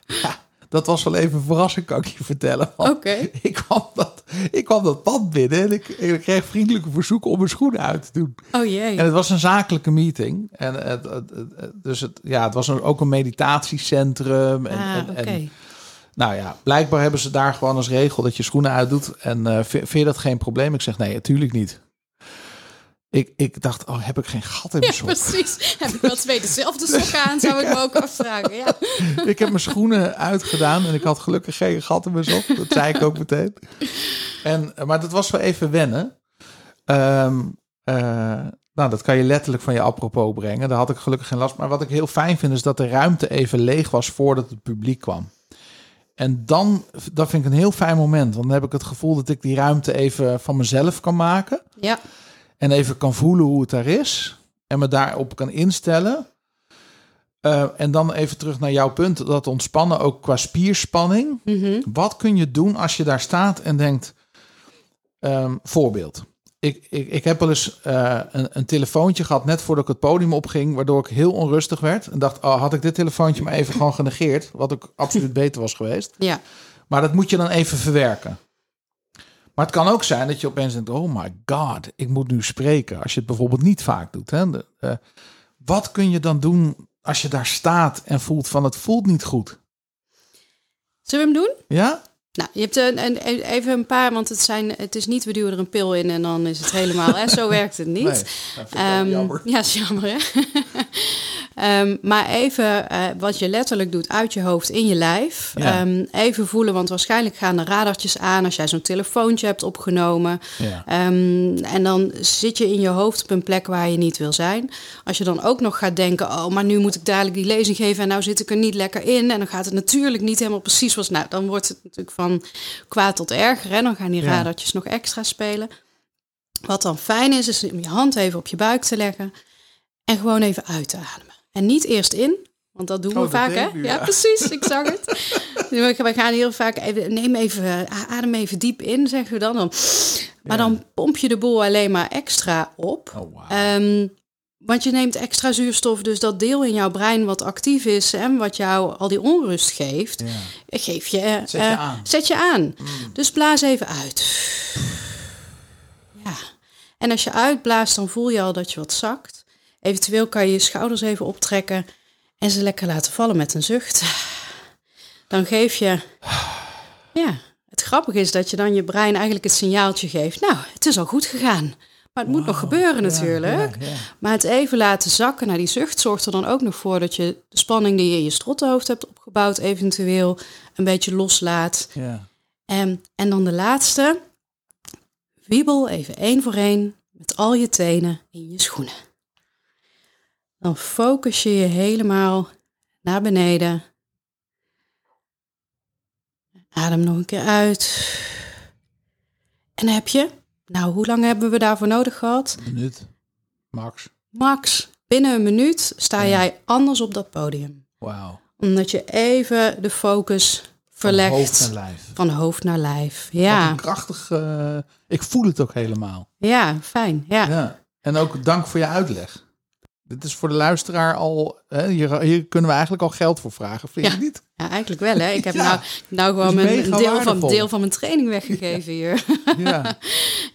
S1: Dat was wel even een verrassing, kan ik je vertellen.
S4: Oké.
S1: ik, kwam dat, ik kwam dat pand binnen en ik, ik kreeg vriendelijke verzoeken om mijn schoenen uit te doen.
S4: Oh jee.
S1: En het was een zakelijke meeting. En het, het, het- het- dus het, ja, het was ook een meditatiecentrum. En,
S4: ah,
S1: en,
S4: oké.
S1: en nou ja, blijkbaar hebben ze daar gewoon als regel dat je schoenen uitdoet. En vind, vind je dat geen probleem? Ik zeg nee, natuurlijk niet. Ik, ik dacht, oh, heb ik geen gat in mijn
S4: Ja,
S1: sok?
S4: precies. Heb ik wel twee dezelfde sokken aan, zou ik me ook afvragen. Ja.
S1: ik heb mijn schoenen uitgedaan en ik had gelukkig geen gat in mijn sok. Dat zei ik ook meteen. En, maar dat was wel even wennen. Ehm, eh, nou, dat kan je letterlijk van je apropos brengen. Daar had ik gelukkig geen last. Maar wat ik heel fijn vind, is dat de ruimte even leeg was voordat het publiek kwam. En dan, dat vind ik een heel fijn moment. Want dan heb ik het gevoel dat ik die ruimte even van mezelf kan maken.
S4: ja,
S1: En even kan voelen hoe het daar is. En me daarop kan instellen. Eh, en dan even terug naar jouw punt. Dat ontspannen ook qua spierspanning.
S4: Mhm.
S1: Wat kun je doen als je daar staat en denkt... ehm, voorbeeld. Ik, ik, ik heb wel eens eh, een, een telefoontje gehad net voordat ik het podium opging... waardoor ik heel onrustig werd. En dacht, oh, had ik dit telefoontje maar even gewoon genegeerd... wat ook absoluut beter was geweest.
S4: ja.
S1: Maar dat moet je dan even verwerken. Maar het kan ook zijn dat je opeens denkt: oh my god, ik moet nu spreken. Als je het bijvoorbeeld niet vaak doet. Hè? De, eh, wat kun je dan doen als je daar staat en voelt van het voelt niet goed?
S4: Zullen we hem doen?
S1: Ja?
S4: Nou, je hebt een, een, even een paar, want het, zijn, het is niet we duwen er een pil in en dan is het helemaal. Hè? Zo werkt het niet.
S1: Nee, jammer.
S4: Ja, is jammer hè. Ehm, maar even eh, wat je letterlijk doet uit je hoofd in je lijf.
S1: Ja.
S4: Ehm, even voelen, want waarschijnlijk gaan de radartjes aan als jij zo'n telefoontje hebt opgenomen.
S1: Ja.
S4: Ehm, en dan zit je in je hoofd op een plek waar je niet wil zijn. Als je dan ook nog gaat denken, oh, maar nu moet ik dadelijk die lezing geven en nou zit ik er niet lekker in. En dan gaat het natuurlijk niet helemaal precies zoals, nou, dan wordt het natuurlijk van kwaad tot erger. En dan gaan die
S1: Ja.
S4: radartjes nog extra spelen. Wat dan fijn is, is om je hand even op je buik te leggen en gewoon even uit te ademen. En niet eerst in, want dat doen we
S1: Oh,
S4: vaak, hè? ja,
S1: ja.
S4: precies, ik zag het. We gaan heel vaak even, neem even, adem even diep in, zeggen we dan. dan maar dan pomp je de boel alleen maar extra op.
S1: Oh, wow.
S4: Ehm, want je neemt extra zuurstof, dus dat deel in jouw brein wat actief is en wat jou al die onrust geeft,
S1: Ja.
S4: geef je, eh,
S1: Zet je
S4: eh,
S1: aan. Mm.
S4: Zet je aan. Dus blaas even uit. Ja. En als je uitblaast, dan voel je al dat je wat zakt. Eventueel kan je je schouders even optrekken en ze lekker laten vallen met een zucht. Dan geef je. Ja, het grappige is dat je dan je brein eigenlijk het signaaltje geeft. Nou, het is al goed gegaan. Maar het moet nog gebeuren natuurlijk.
S1: Ja, ja.
S4: Maar het even laten zakken naar die zucht zorgt er dan ook nog voor dat je de spanning die je in je strottenhoofd hebt opgebouwd, eventueel een beetje loslaat.
S1: Ja.
S4: En, en dan de laatste. Wiebel even één voor één met al je tenen in je schoenen. Dan focus je je helemaal naar beneden. Adem nog een keer uit. En heb je, nou, hoe lang hebben we daarvoor nodig gehad?
S1: Een minuut. Max.
S4: Max, binnen een minuut sta
S1: Ja.
S4: jij anders op dat podium.
S1: Wauw.
S4: Omdat je even de focus
S1: Van
S4: verlegt
S1: hoofd en lijf.
S4: van hoofd naar lijf. Ja,
S1: een krachtig... eh, ik voel het ook helemaal.
S4: ja, fijn. Ja.
S1: Ja. En ook dank voor je uitleg. Dit is voor de luisteraar al... Hè, hier, hier kunnen we eigenlijk al geld voor vragen. Vind je niet?
S4: Ja, eigenlijk wel. Hè. Ik heb
S1: Ja.
S4: nou, nou gewoon een deel van, deel van mijn training weggegeven hier.
S1: Ja.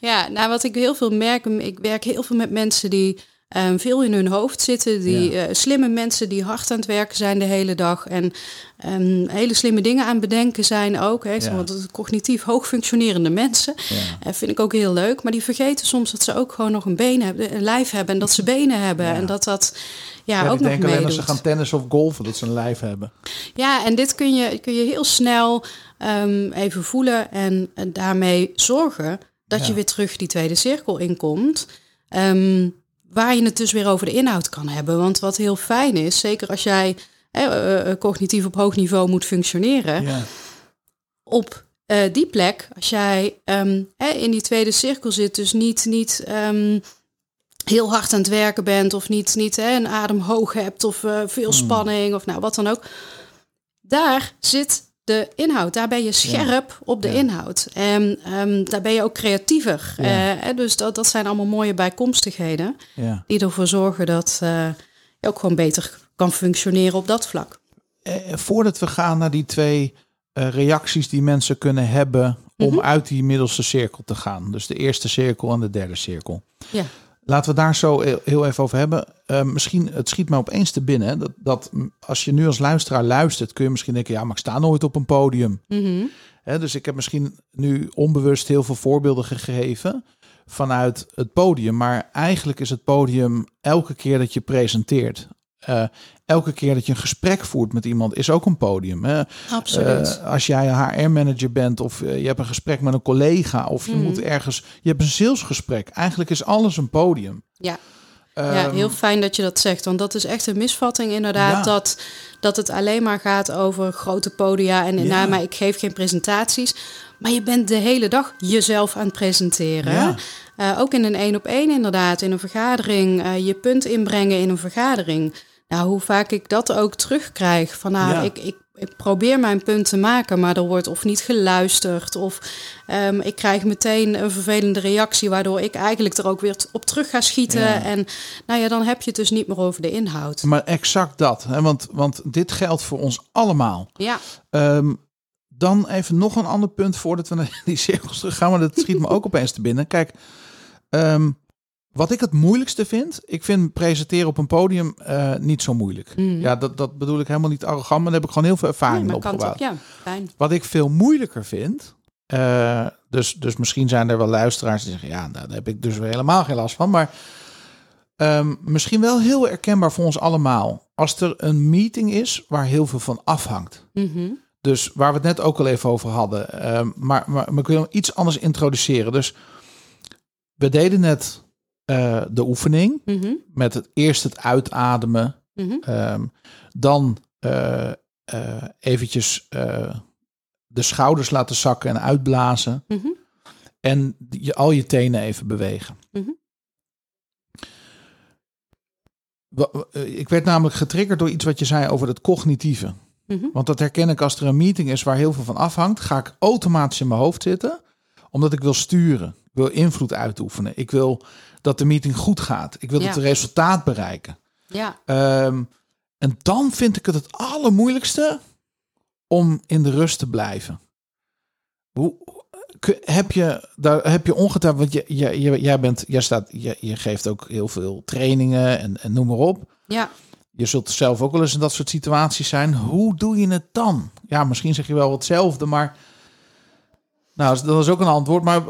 S4: Ja, nou wat ik heel veel merk, ik werk heel veel met mensen die ehm, veel in hun hoofd zitten, die
S1: Ja.
S4: eh, slimme mensen die hard aan het werken zijn de hele dag en ehm, hele slimme dingen aan het bedenken zijn ook. Hè.
S1: Ja.
S4: het cognitief hoog functionerende mensen.
S1: ja.
S4: Dat vind ik ook heel leuk, maar die vergeten soms dat ze ook gewoon nog een been hebben, een lijf hebben en dat ze benen hebben en dat dat ja,
S1: Ja,
S4: ook nog
S1: alleen als ze gaan tennissen of golfen dat ze een lijf hebben.
S4: Ja, en dit kun je, kun je heel snel ehm, even voelen en, en daarmee zorgen dat
S1: Ja.
S4: je weer terug die tweede cirkel inkomt. Ehm, waar je het dus weer over de inhoud kan hebben. Want wat heel fijn is, zeker als jij eh, eh, eh, cognitief op hoog niveau moet functioneren,
S1: Ja.
S4: op die plek, als jij ehm, eh, in die tweede cirkel zit, dus niet, niet ehm, heel hard aan het werken bent of niet, niet hè, een adem hoog hebt of veel spanning of nou wat dan ook. Daar zit de inhoud. Daar ben je scherp op de
S1: Ja.
S4: inhoud. En ehm, daar ben je ook creatiever.
S1: Ja.
S4: Eh, dus dat, dat zijn allemaal mooie bijkomstigheden die ervoor zorgen dat eh, je ook gewoon beter kan functioneren op dat vlak.
S1: Eh, voordat we gaan naar die twee eh, reacties die mensen kunnen hebben om
S4: Mhm.
S1: uit die middelste cirkel te gaan. Dus de eerste cirkel en de derde cirkel.
S4: Ja.
S1: Laten we daar zo heel- heel even over hebben. Eh, misschien, het schiet me opeens te binnen. Dat, dat als je nu als luisteraar luistert, kun je misschien denken, ja, maar ik sta nooit op een podium.
S4: Mhm.
S1: Hè, dus ik heb misschien nu onbewust heel veel voorbeelden gegeven vanuit het podium. Maar eigenlijk is het podium elke keer dat je presenteert. Eh, elke keer dat je een gesprek voert met iemand is ook een podium. Hè?
S4: Absoluut.
S1: Eh, als jij een HR-manager bent of eh, je hebt een gesprek met een collega of je
S4: Mhm.
S1: moet ergens, je hebt een salesgesprek. Eigenlijk is alles een podium.
S4: Ja. Ja,
S1: Ehm,
S4: heel fijn dat je dat zegt. Want dat is echt een misvatting inderdaad.
S1: Ja.
S4: Dat, dat het alleen maar gaat over grote podia. En
S1: Ja.
S4: nou, maar ik geef geen presentaties. Maar je bent de hele dag jezelf aan het presenteren.
S1: Ja.
S4: Ook in een één op één inderdaad. In een vergadering. je punt inbrengen in een vergadering. Nou, hoe vaak ik dat ook terugkrijg. Van nou,
S1: Ja.
S4: ik, ik, ik probeer mijn punt te maken. Maar er wordt of niet geluisterd. Of ehm, ik krijg meteen een vervelende reactie. Waardoor ik eigenlijk er ook weer op terug ga schieten.
S1: Ja.
S4: En nou ja, dan heb je het dus niet meer over de inhoud.
S1: Maar exact dat. Hè? Want, want dit geldt voor ons allemaal.
S4: Ja,
S1: Ehm, dan even nog een ander punt voordat we naar die cirkels terug gaan. Maar dat schiet me ook opeens te binnen. Kijk, ehm, wat ik het moeilijkste vind. Ik vind presenteren op een podium eh, niet zo moeilijk.
S4: Mhm.
S1: Ja, dat, dat bedoel ik helemaal niet arrogant. Maar daar heb ik gewoon heel veel
S4: nee,
S1: ervaring
S4: toch?
S1: opgebouwd.
S4: Ja, fijn.
S1: Wat ik veel moeilijker vind. eh, dus, dus misschien zijn er wel luisteraars die zeggen: ja, nou, daar heb ik dus weer helemaal geen last van. Maar ehm, misschien wel heel herkenbaar voor ons allemaal. Als er een meeting is waar heel veel van afhangt.
S4: Mhm.
S1: Dus waar we het net ook al even over hadden. ehm, maar, maar, maar ik wil hem iets anders introduceren. Dus we deden net eh, de oefening.
S4: Mhm.
S1: Met het eerst het uitademen.
S4: Mhm.
S1: Ehm, dan eh, eventjes de schouders laten zakken en uitblazen.
S4: Mhm.
S1: En je, al je tenen even bewegen. Ik werd namelijk getriggerd door iets wat je zei over het cognitieve. Want dat herken ik als er een meeting is waar heel veel van afhangt, ga ik automatisch in mijn hoofd zitten, omdat ik wil sturen. Ik wil invloed uitoefenen. Ik wil dat de meeting goed gaat. Ik wil
S4: Ja.
S1: dat het resultaat bereiken.
S4: Ja,
S1: Ehm, en dan vind ik het het allermoeilijkste om in de rust te blijven. Hoe heb je daar heb je ongetwijfeld? Want je, je, je, jij bent, jij staat, je, je geeft ook heel veel trainingen en, en noem maar op.
S4: ja.
S1: Je zult zelf ook wel eens in dat soort situaties zijn. Hoe doe je het dan? Ja, misschien zeg je wel hetzelfde, maar nou, dat is ook een antwoord. Maar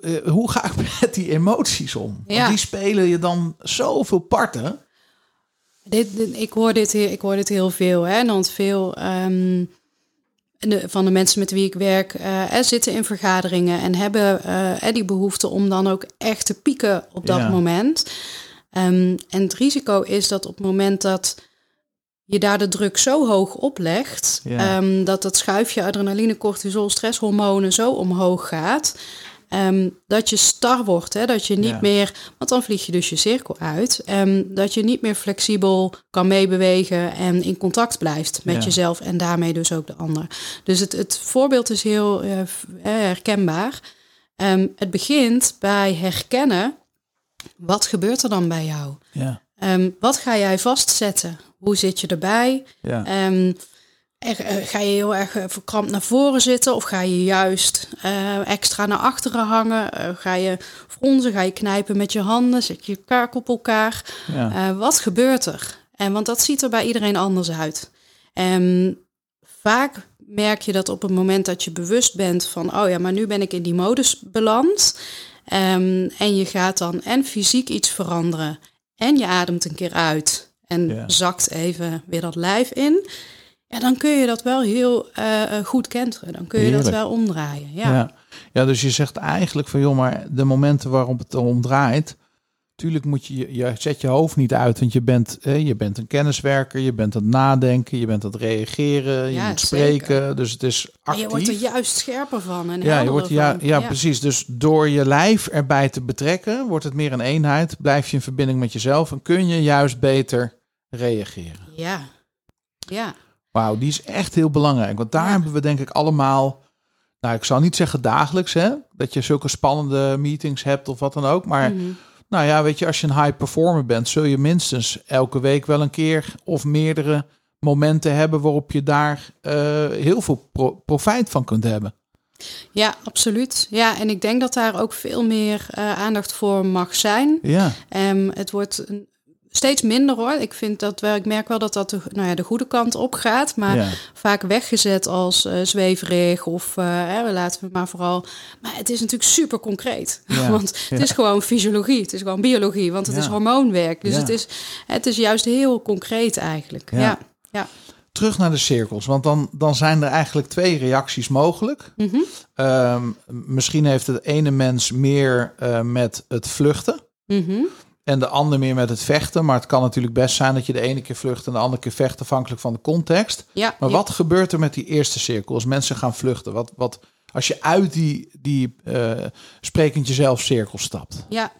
S1: eh, hoe ga ik met die emoties om? Want
S4: Ja.
S1: die spelen je dan zoveel parten.
S4: Dit, dit- ik, hoor dit, ik hoor dit heel veel. Hè? Want veel ehm, de, van de mensen met wie ik werk eh, zitten in vergaderingen en hebben eh, die behoefte om dan ook echt te pieken op dat
S1: Ja.
S4: moment. Ehm, en het risico is dat op het moment dat je daar de druk zo hoog oplegt,
S1: Ja.
S4: ehm, dat dat schuifje adrenaline, cortisol, stresshormonen zo omhoog gaat. ehm, dat je star wordt, hè? dat je niet
S1: Ja.
S4: meer, want dan vlieg je dus je cirkel uit, ehm, dat je niet meer flexibel kan meebewegen en in contact blijft met
S1: Ja.
S4: jezelf en daarmee dus ook de ander. Dus het, het voorbeeld is heel eh, herkenbaar. Het begint bij herkennen, wat gebeurt er dan bij jou?
S1: Ja,
S4: wat ga jij vastzetten? Hoe zit je erbij?
S1: ja.
S4: Ehm, er- eh, ga je heel erg eh, verkrampt naar voren zitten of ga je juist eh, extra naar achteren hangen? Ga je fronsen, ga je knijpen met je handen? Zet je kaak op elkaar?
S1: ja.
S4: Wat gebeurt er? En want dat ziet er bij iedereen anders uit. En vaak merk je dat op het moment dat je bewust bent van, oh ja, maar nu ben ik in die modus beland. Ehm, en je gaat dan en fysiek iets veranderen. En je ademt een keer uit. En
S1: Ja.
S4: zakt even weer dat lijf in. Ja, dan kun je dat wel heel eh, eh, goed kenteren. Dan kun je
S1: Heerlijk.
S4: dat wel omdraaien. Ja.
S1: Ja. ja, dus je zegt eigenlijk van joh, maar de momenten waarop het om draait, tuurlijk moet je, je, zet je hoofd niet uit, want je bent, eh, je bent een kenniswerker, je bent aan het nadenken, je bent aan het reageren, je
S4: Ja,
S1: moet
S4: zeker.
S1: spreken, dus het is
S4: En
S1: actief.
S4: je wordt er juist scherper van. En
S1: ja, je wordt, ja,
S4: van.
S1: ja, precies. Dus door je lijf erbij te betrekken, wordt het meer een eenheid, blijf je in verbinding met jezelf en kun je juist beter reageren.
S4: Ja. Ja.
S1: Wauw, die is echt heel belangrijk. Want daar
S4: Ja.
S1: hebben we denk ik allemaal, nou ik zal niet zeggen dagelijks hè, dat je zulke spannende meetings hebt of wat dan ook. Maar
S4: Mhm.
S1: nou ja, weet je, als je een high performer bent, zul je minstens elke week wel een keer of meerdere momenten hebben waarop je daar eh, heel veel pro- profijt van kunt hebben.
S4: Ja, absoluut. Ja, en ik denk dat daar ook veel meer eh, aandacht voor mag zijn.
S1: Ja,
S4: Ehm, het wordt een- steeds minder hoor. Ik vind dat wel, ik merk wel dat dat de, nou ja, de goede kant op gaat, maar
S1: ja,
S4: vaak weggezet als eh, zweverig of eh, hè, laten we maar vooral. Maar het is natuurlijk super concreet,
S1: Ja,
S4: want het is gewoon fysiologie, het is gewoon biologie, want het is hormoonwerk. Dus het, is, het is juist heel concreet eigenlijk.
S1: Ja.
S4: Ja. ja.
S1: terug naar de cirkels, want dan, dan zijn er eigenlijk twee reacties mogelijk.
S4: Mhm.
S1: Ehm, misschien heeft het ene mens meer eh, met het vluchten.
S4: Mhm.
S1: En de ander meer met het vechten. Maar het kan natuurlijk best zijn dat je de ene keer vlucht en de andere keer vecht, afhankelijk van de context.
S4: Ja,
S1: Maar
S4: ja.
S1: wat gebeurt er met die eerste cirkel als mensen gaan vluchten? Wat, wat, als je uit die, die eh sprekend jezelf cirkel stapt?
S4: Ja.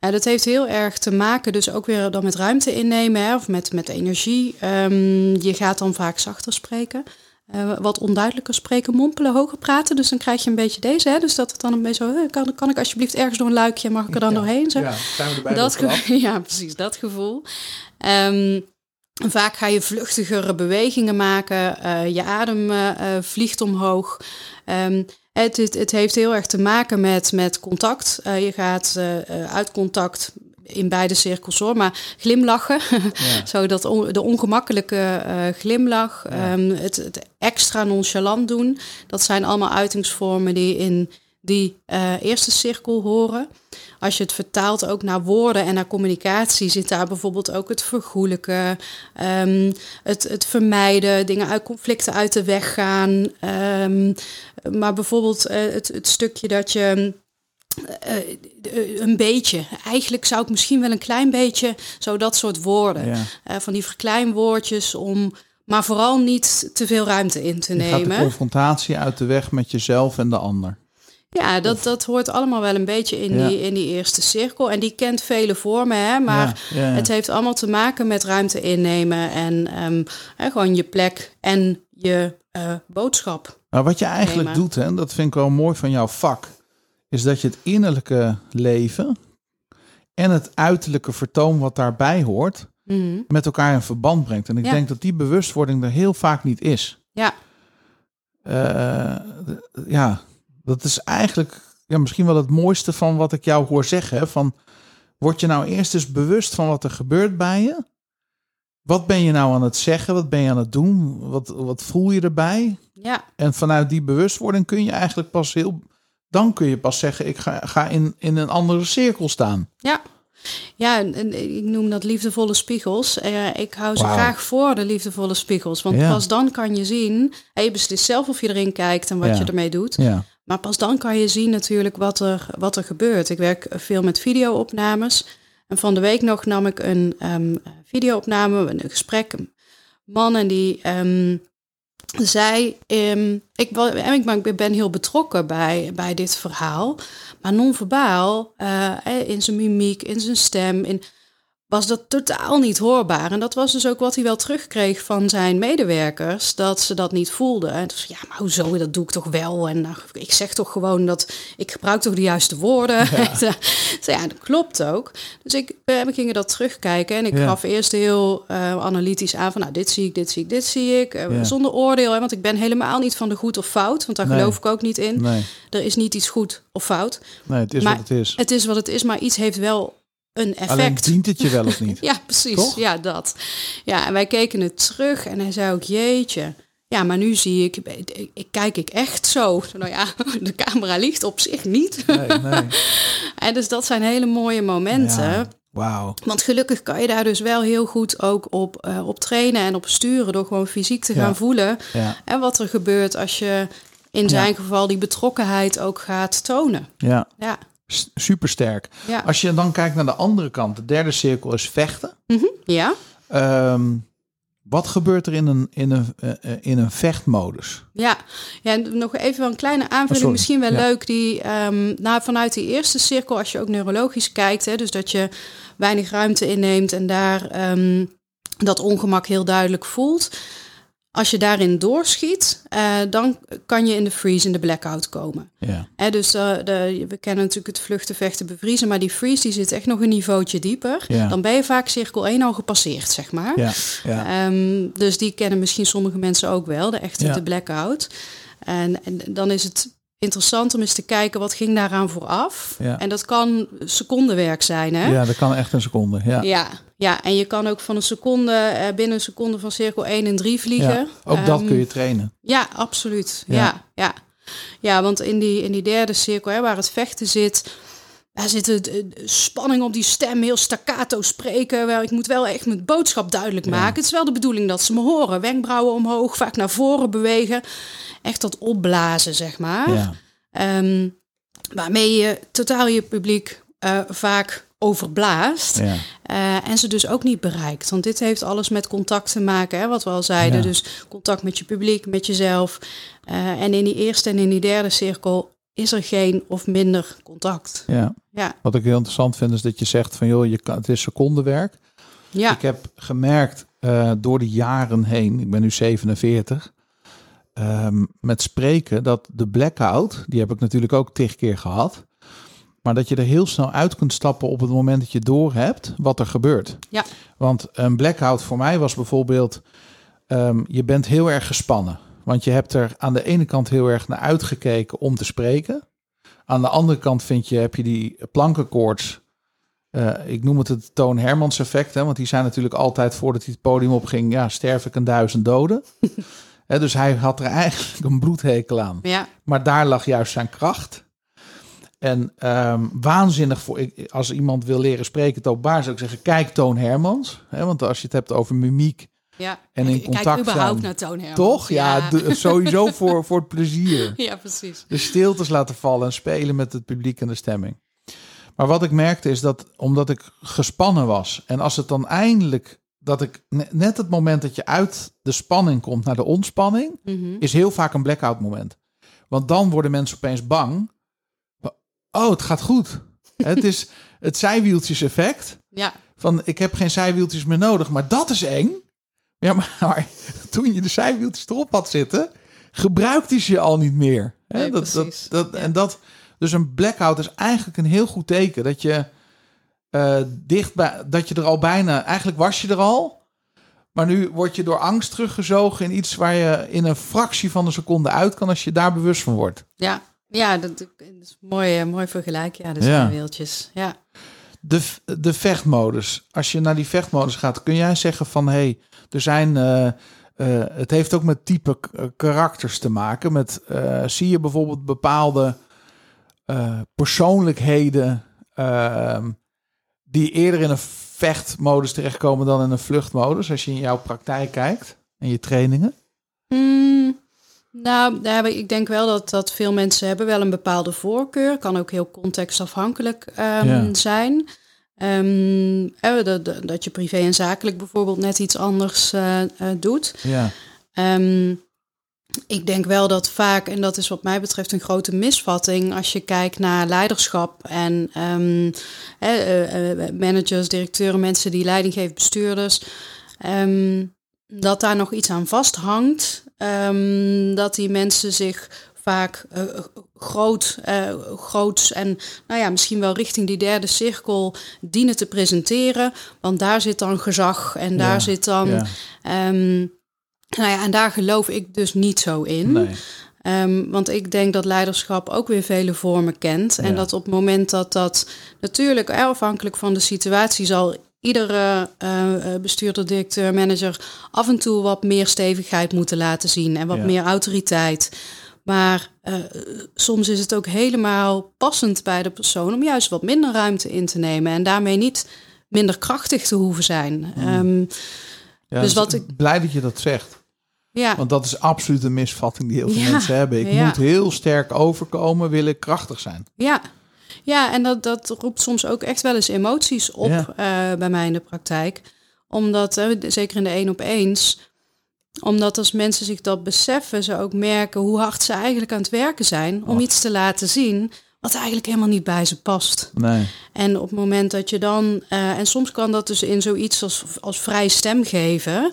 S4: Ja, dat heeft heel erg te maken, dus ook weer dan met ruimte innemen hè, of met, met energie. Ehm, je gaat dan vaak zachter spreken, eh, wat onduidelijker spreken, mompelen, hoger praten. Dus dan krijg je een beetje deze, hè, dus dat het dan een beetje zo, kan, kan ik alsjeblieft ergens door een luikje, mag ik er dan
S1: Ja.
S4: doorheen? Zo.
S1: Ja, zijn we erbij
S4: dat ja, precies, dat gevoel. Ehm, vaak ga je vluchtigere bewegingen maken, eh, je adem eh, vliegt omhoog. Ehm, het, het, het heeft heel erg te maken met, met contact. Je gaat uit contact in beide cirkels hoor, maar glimlachen.
S1: Ja.
S4: Zo dat on- de ongemakkelijke eh, glimlach,
S1: Ja.
S4: ehm, het, het extra nonchalant doen. Dat zijn allemaal uitingsvormen die in die eh, eerste cirkel horen. Als je het vertaalt ook naar woorden en naar communicatie, zit daar bijvoorbeeld ook het vergoelijken, ehm, het, het vermijden, dingen uit conflicten uit de weg gaan. Ehm, maar bijvoorbeeld eh, het, het stukje dat je eh, eh, een beetje, eigenlijk zou ik misschien wel een klein beetje, zo dat soort woorden.
S1: Ja.
S4: Eh, van die verkleinwoordjes om, maar vooral niet te veel ruimte in te
S1: Je gaat de
S4: nemen.
S1: confrontatie uit de weg met jezelf en de ander.
S4: Ja, dat, dat hoort allemaal wel een beetje in,
S1: Ja.
S4: die, in die eerste cirkel. En die kent vele vormen, hè, maar
S1: Ja, ja, ja.
S4: het heeft allemaal te maken met ruimte innemen en ehm, hè, gewoon je plek en je boodschap.
S1: Maar wat je eigenlijk doet, hè, en dat vind ik wel mooi van jouw vak, is dat je het innerlijke leven en het uiterlijke vertoon wat daarbij hoort,
S4: Mhm.
S1: met elkaar in verband brengt. En ik
S4: Ja.
S1: denk dat die bewustwording er heel vaak niet is.
S4: Ja,
S1: Eh, ja, dat is eigenlijk ja, misschien wel het mooiste van wat ik jou hoor zeggen. Van, word je nou eerst eens bewust van wat er gebeurt bij je? Wat ben je nou aan het zeggen? Wat ben je aan het doen? Wat, wat voel je erbij?
S4: ja,
S1: En vanuit die bewustwording kun je eigenlijk pas heel. Dan kun je pas zeggen: ik ga, ga in, in een andere cirkel staan.
S4: ja. Ja, en- ik noem dat liefdevolle spiegels. Eh, ik hou ze graag voor, de liefdevolle spiegels. Want
S1: Ja.
S4: pas dan kan je zien... en je beslist zelf of je erin kijkt en wat
S1: Ja.
S4: je ermee doet.
S1: Ja,
S4: Maar pas dan kan je zien natuurlijk wat er, wat er gebeurt. Ik werk veel met videoopnames. En van de week nog nam ik een ehm videoopname, een gesprek. Een man en die ehm, zei... ehm, ik, ik ben heel betrokken bij, bij dit verhaal. Maar non-verbaal, eh, eh, in zijn mimiek, in zijn stem... In, was dat totaal niet hoorbaar. En dat was dus ook wat hij wel terugkreeg van zijn medewerkers, dat ze dat niet voelden. En zei ja, maar hoezo, dat doe ik toch wel. En nou, ik zeg toch gewoon dat, ik gebruik toch de juiste woorden. Ja, zei, ja dat klopt ook. Dus ik, eh, we gingen dat terugkijken en ik
S1: Ja.
S4: gaf eerst heel eh, analytisch aan van, nou, dit zie ik, dit zie ik, dit zie ik. Eh,
S1: Ja.
S4: Zonder oordeel, hè, want ik ben helemaal niet van de goed of fout, want daar
S1: Nee.
S4: geloof ik ook niet in.
S1: nee,
S4: Er is niet iets goed of fout.
S1: nee, het is
S4: Maar
S1: wat het is.
S4: Het is wat het is, maar iets heeft wel een effect.
S1: Alleen dient het je wel of niet?
S4: Ja, precies.
S1: Toch?
S4: Ja, dat. Ja, en wij keken het terug en hij zei ook, jeetje. Ja, maar nu zie ik, ik, ik kijk ik echt zo. Nou ja, de camera ligt op zich niet.
S1: Nee, nee.
S4: En dus dat zijn hele mooie momenten.
S1: Ja, Wauw.
S4: Want gelukkig kan je daar dus wel heel goed ook op, eh, op trainen en op sturen. Door gewoon fysiek te
S1: Ja.
S4: gaan voelen.
S1: Ja,
S4: En wat er gebeurt als je in zijn geval die betrokkenheid ook gaat tonen.
S1: ja.
S4: Ja,
S1: super sterk.
S4: ja.
S1: Als je dan kijkt naar de andere kant, de derde cirkel is vechten.
S4: ja.
S1: Ehm, wat gebeurt er in een, in een, eh, eh, in een vechtmodus?
S4: Ja, ja en nog even wel een kleine aanvulling,
S1: Oh,
S4: misschien wel
S1: Ja.
S4: leuk. Die, ehm, nou, vanuit die eerste cirkel, als je ook neurologisch kijkt, hè, dus dat je weinig ruimte inneemt en daar ehm, dat ongemak heel duidelijk voelt. Als je daarin doorschiet, eh, dan kan je in de freeze, in de blackout komen.
S1: Ja,
S4: dus eh, de, we kennen natuurlijk het vluchten, vechten, bevriezen, maar die freeze die zit echt nog een niveautje dieper.
S1: Ja.
S4: Dan ben je vaak cirkel 1 al gepasseerd, zeg maar.
S1: ja, ja.
S4: Ehm, dus die kennen misschien sommige mensen ook wel, de echte de blackout. En, en dan is het interessant om eens te kijken wat ging daaraan vooraf.
S1: Ja.
S4: En dat kan secondenwerk zijn, hè?
S1: ja, dat kan echt een seconde. Ja.
S4: Ja, ja, en je kan ook van een seconde, eh, binnen een seconde van cirkel 1 en 3 vliegen.
S1: Ja, ook dat
S4: Ehm,
S1: kun je trainen.
S4: Ja, absoluut.
S1: Ja.
S4: Ja, ja. ja. want in die, in die derde cirkel, hè, waar het vechten zit, daar zit het, eh, spanning op die stem, heel staccato spreken. Wel, ik moet wel echt mijn boodschap duidelijk maken. Het is wel de bedoeling dat ze me horen. Wenkbrauwen omhoog, vaak naar voren bewegen. Echt dat opblazen, zeg maar.
S1: Ja,
S4: Ehm, waarmee je totaal je publiek eh, vaak overblaast.
S1: ja,
S4: Eh, en ze dus ook niet bereikt. Want dit heeft alles met contact te maken, hè, wat we al zeiden.
S1: Ja.
S4: Dus contact met je publiek, met jezelf. Eh, en in die eerste en in die derde cirkel is er geen of minder contact.
S1: ja.
S4: Ja,
S1: Wat ik heel interessant vind is dat je zegt van joh, je kan, het is secondenwerk.
S4: ja,
S1: Ik heb gemerkt eh, door de jaren heen, ik ben nu 47, ehm, met spreken dat de blackout, die heb ik natuurlijk ook tig keer gehad, maar dat je er heel snel uit kunt stappen op het moment dat je doorhebt wat er gebeurt.
S4: Ja.
S1: Want een blackout voor mij was bijvoorbeeld, ehm, je bent heel erg gespannen. Want je hebt er aan de ene kant heel erg naar uitgekeken om te spreken. Aan de andere kant vind je, heb je die plankenkoorts. Eh, ik noem het het Toon Hermans effect. Hè, want die zijn natuurlijk altijd voordat hij het podium opging. Ja, sterf ik een duizend doden. Hè, dus hij had er eigenlijk een bloedhekel aan.
S4: ja,
S1: Maar daar lag juist zijn kracht. En ehm, waanzinnig voor ik, als iemand wil leren spreken het openbaar zou ik zeggen kijk Toon Hermans. Hè, want als je het hebt over mimiek
S4: ja.
S1: En in
S4: Ik
S1: contact
S4: Kijk überhaupt
S1: zijn.
S4: naar Toon Hermans.
S1: toch? Ja, de- sowieso voor, voor het plezier
S4: ja, precies.
S1: de stiltes laten vallen en spelen met het publiek en de stemming. Maar wat ik merkte is dat omdat ik gespannen was en als het dan eindelijk dat ik ne- net het moment dat je uit de spanning komt naar de ontspanning
S4: Mhm.
S1: is heel vaak een blackout moment. Want dan worden mensen opeens bang oh, het gaat goed. het is het zijwieltjes-effect.
S4: Ja,
S1: Van ik heb geen zijwieltjes meer nodig, maar dat is eng. Ja, maar, maar toen je de zijwieltjes erop had zitten, gebruikte je al niet meer. Hè,
S4: Nee,
S1: dat, dat, dat,
S4: Ja.
S1: En dat, dus een blackout is eigenlijk een heel goed teken dat je eh, dicht bij, dat je er al bijna, eigenlijk was je er al, maar nu word je door angst teruggezogen in iets waar je in een fractie van een seconde uit kan als je daar bewust van wordt.
S4: ja. Ja, dat, dat is mooi, eh, mooi vergelijk. Ja, de
S1: Ja.
S4: zijwieltjes. Ja.
S1: De, de vechtmodus. Als je naar die vechtmodus gaat, kun jij zeggen van hé, hey, er zijn. eh, eh, het heeft ook met type karakters te maken. Met zie je bijvoorbeeld bepaalde persoonlijkheden ehm, die eerder in een vechtmodus terechtkomen dan in een vluchtmodus. Als je in jouw praktijk kijkt en je trainingen.
S4: Mm, nou, ik denk wel dat, dat veel mensen hebben wel een bepaalde voorkeur. Kan ook heel contextafhankelijk
S1: Ja.
S4: zijn. Ehm, eh, dat, dat- je privé en zakelijk bijvoorbeeld net iets anders eh, eh, doet.
S1: Ja,
S4: Ehm, ik denk wel dat vaak, en dat is wat mij betreft een grote misvatting, als je kijkt naar leiderschap en eh, managers, directeuren, mensen die leiding geven, bestuurders, dat daar nog iets aan vasthangt. Ehm, dat die mensen zich vaak eh, groot, eh, groots en nou ja, misschien wel richting die derde cirkel dienen te presenteren. Want daar zit dan gezag en daar
S1: Ja,
S4: zit dan
S1: ja.
S4: Ehm, nou ja, en daar geloof ik dus niet zo in.
S1: nee.
S4: Ehm, want ik denk dat leiderschap ook weer vele vormen kent. En
S1: Ja.
S4: dat op het moment dat dat natuurlijk eh, afhankelijk van de situatie zal iedere eh, eh, bestuurder, directeur, manager af en toe wat meer stevigheid moeten laten zien en wat
S1: Ja.
S4: meer autoriteit. Maar eh, soms is het ook helemaal passend bij de persoon om juist wat minder ruimte in te nemen en daarmee niet minder krachtig te hoeven zijn. Ehm,
S1: Ja,
S4: Dus wat ik-
S1: Blij dat je dat zegt.
S4: ja.
S1: Want dat is absoluut een misvatting die heel veel
S4: Ja,
S1: mensen hebben. Ik moet heel sterk overkomen, wil ik krachtig zijn.
S4: Ja, ja en dat, dat roept soms ook echt wel eens emoties op
S1: Ja.
S4: eh, bij mij in de praktijk. Omdat, eh, zeker in de één op eens, omdat als mensen zich dat beseffen, ze ook merken hoe hard ze eigenlijk aan het werken zijn om
S1: Och.
S4: iets te laten zien wat eigenlijk helemaal niet bij ze past.
S1: Nee.
S4: En op het moment dat je dan, eh, en soms kan dat dus in zoiets als, als vrij stem geven,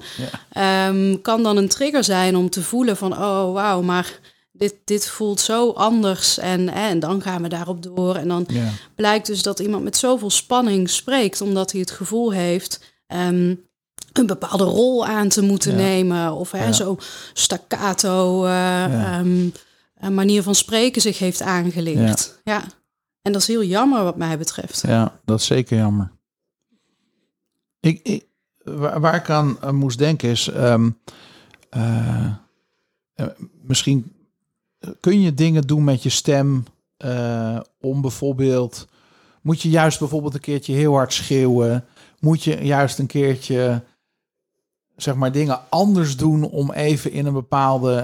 S4: ehm, kan dan een trigger zijn om te voelen van, oh wauw, maar dit, dit voelt zo anders. En, en dan gaan we daarop door. En dan
S1: Ja.
S4: blijkt dus dat iemand met zoveel spanning spreekt, omdat hij het gevoel heeft. ehm, een bepaalde rol aan te moeten
S1: Ja.
S4: nemen. Of hè,
S1: Ja.
S4: zo staccato eh, ehm, een manier van spreken zich heeft aangeleerd. Ja. En dat is heel jammer wat mij betreft.
S1: ja, dat is zeker jammer. Ik, ik, waar, waar ik aan eh, moest denken is... ehm, eh, eh, misschien kun je dingen doen met je stem... eh, om bijvoorbeeld... Moet je juist bijvoorbeeld een keertje heel hard schreeuwen? Moet je juist een keertje... zeg maar dingen anders doen om even in een bepaalde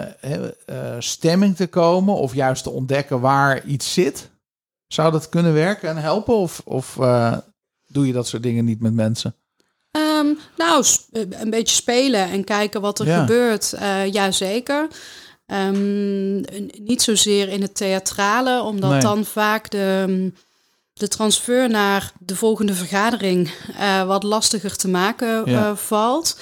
S1: eh, stemming te komen of juist te ontdekken waar iets zit? Zou dat kunnen werken en helpen of, of eh, doe je dat soort dingen niet met mensen?
S4: Ehm, nou, een beetje spelen en kijken wat er
S1: Ja.
S4: gebeurt. Jazeker. Ehm, n- niet zozeer in het theatrale, omdat
S1: Nee.
S4: dan vaak de, de transfer naar de volgende vergadering eh, wat lastiger te maken
S1: Ja.
S4: eh, valt.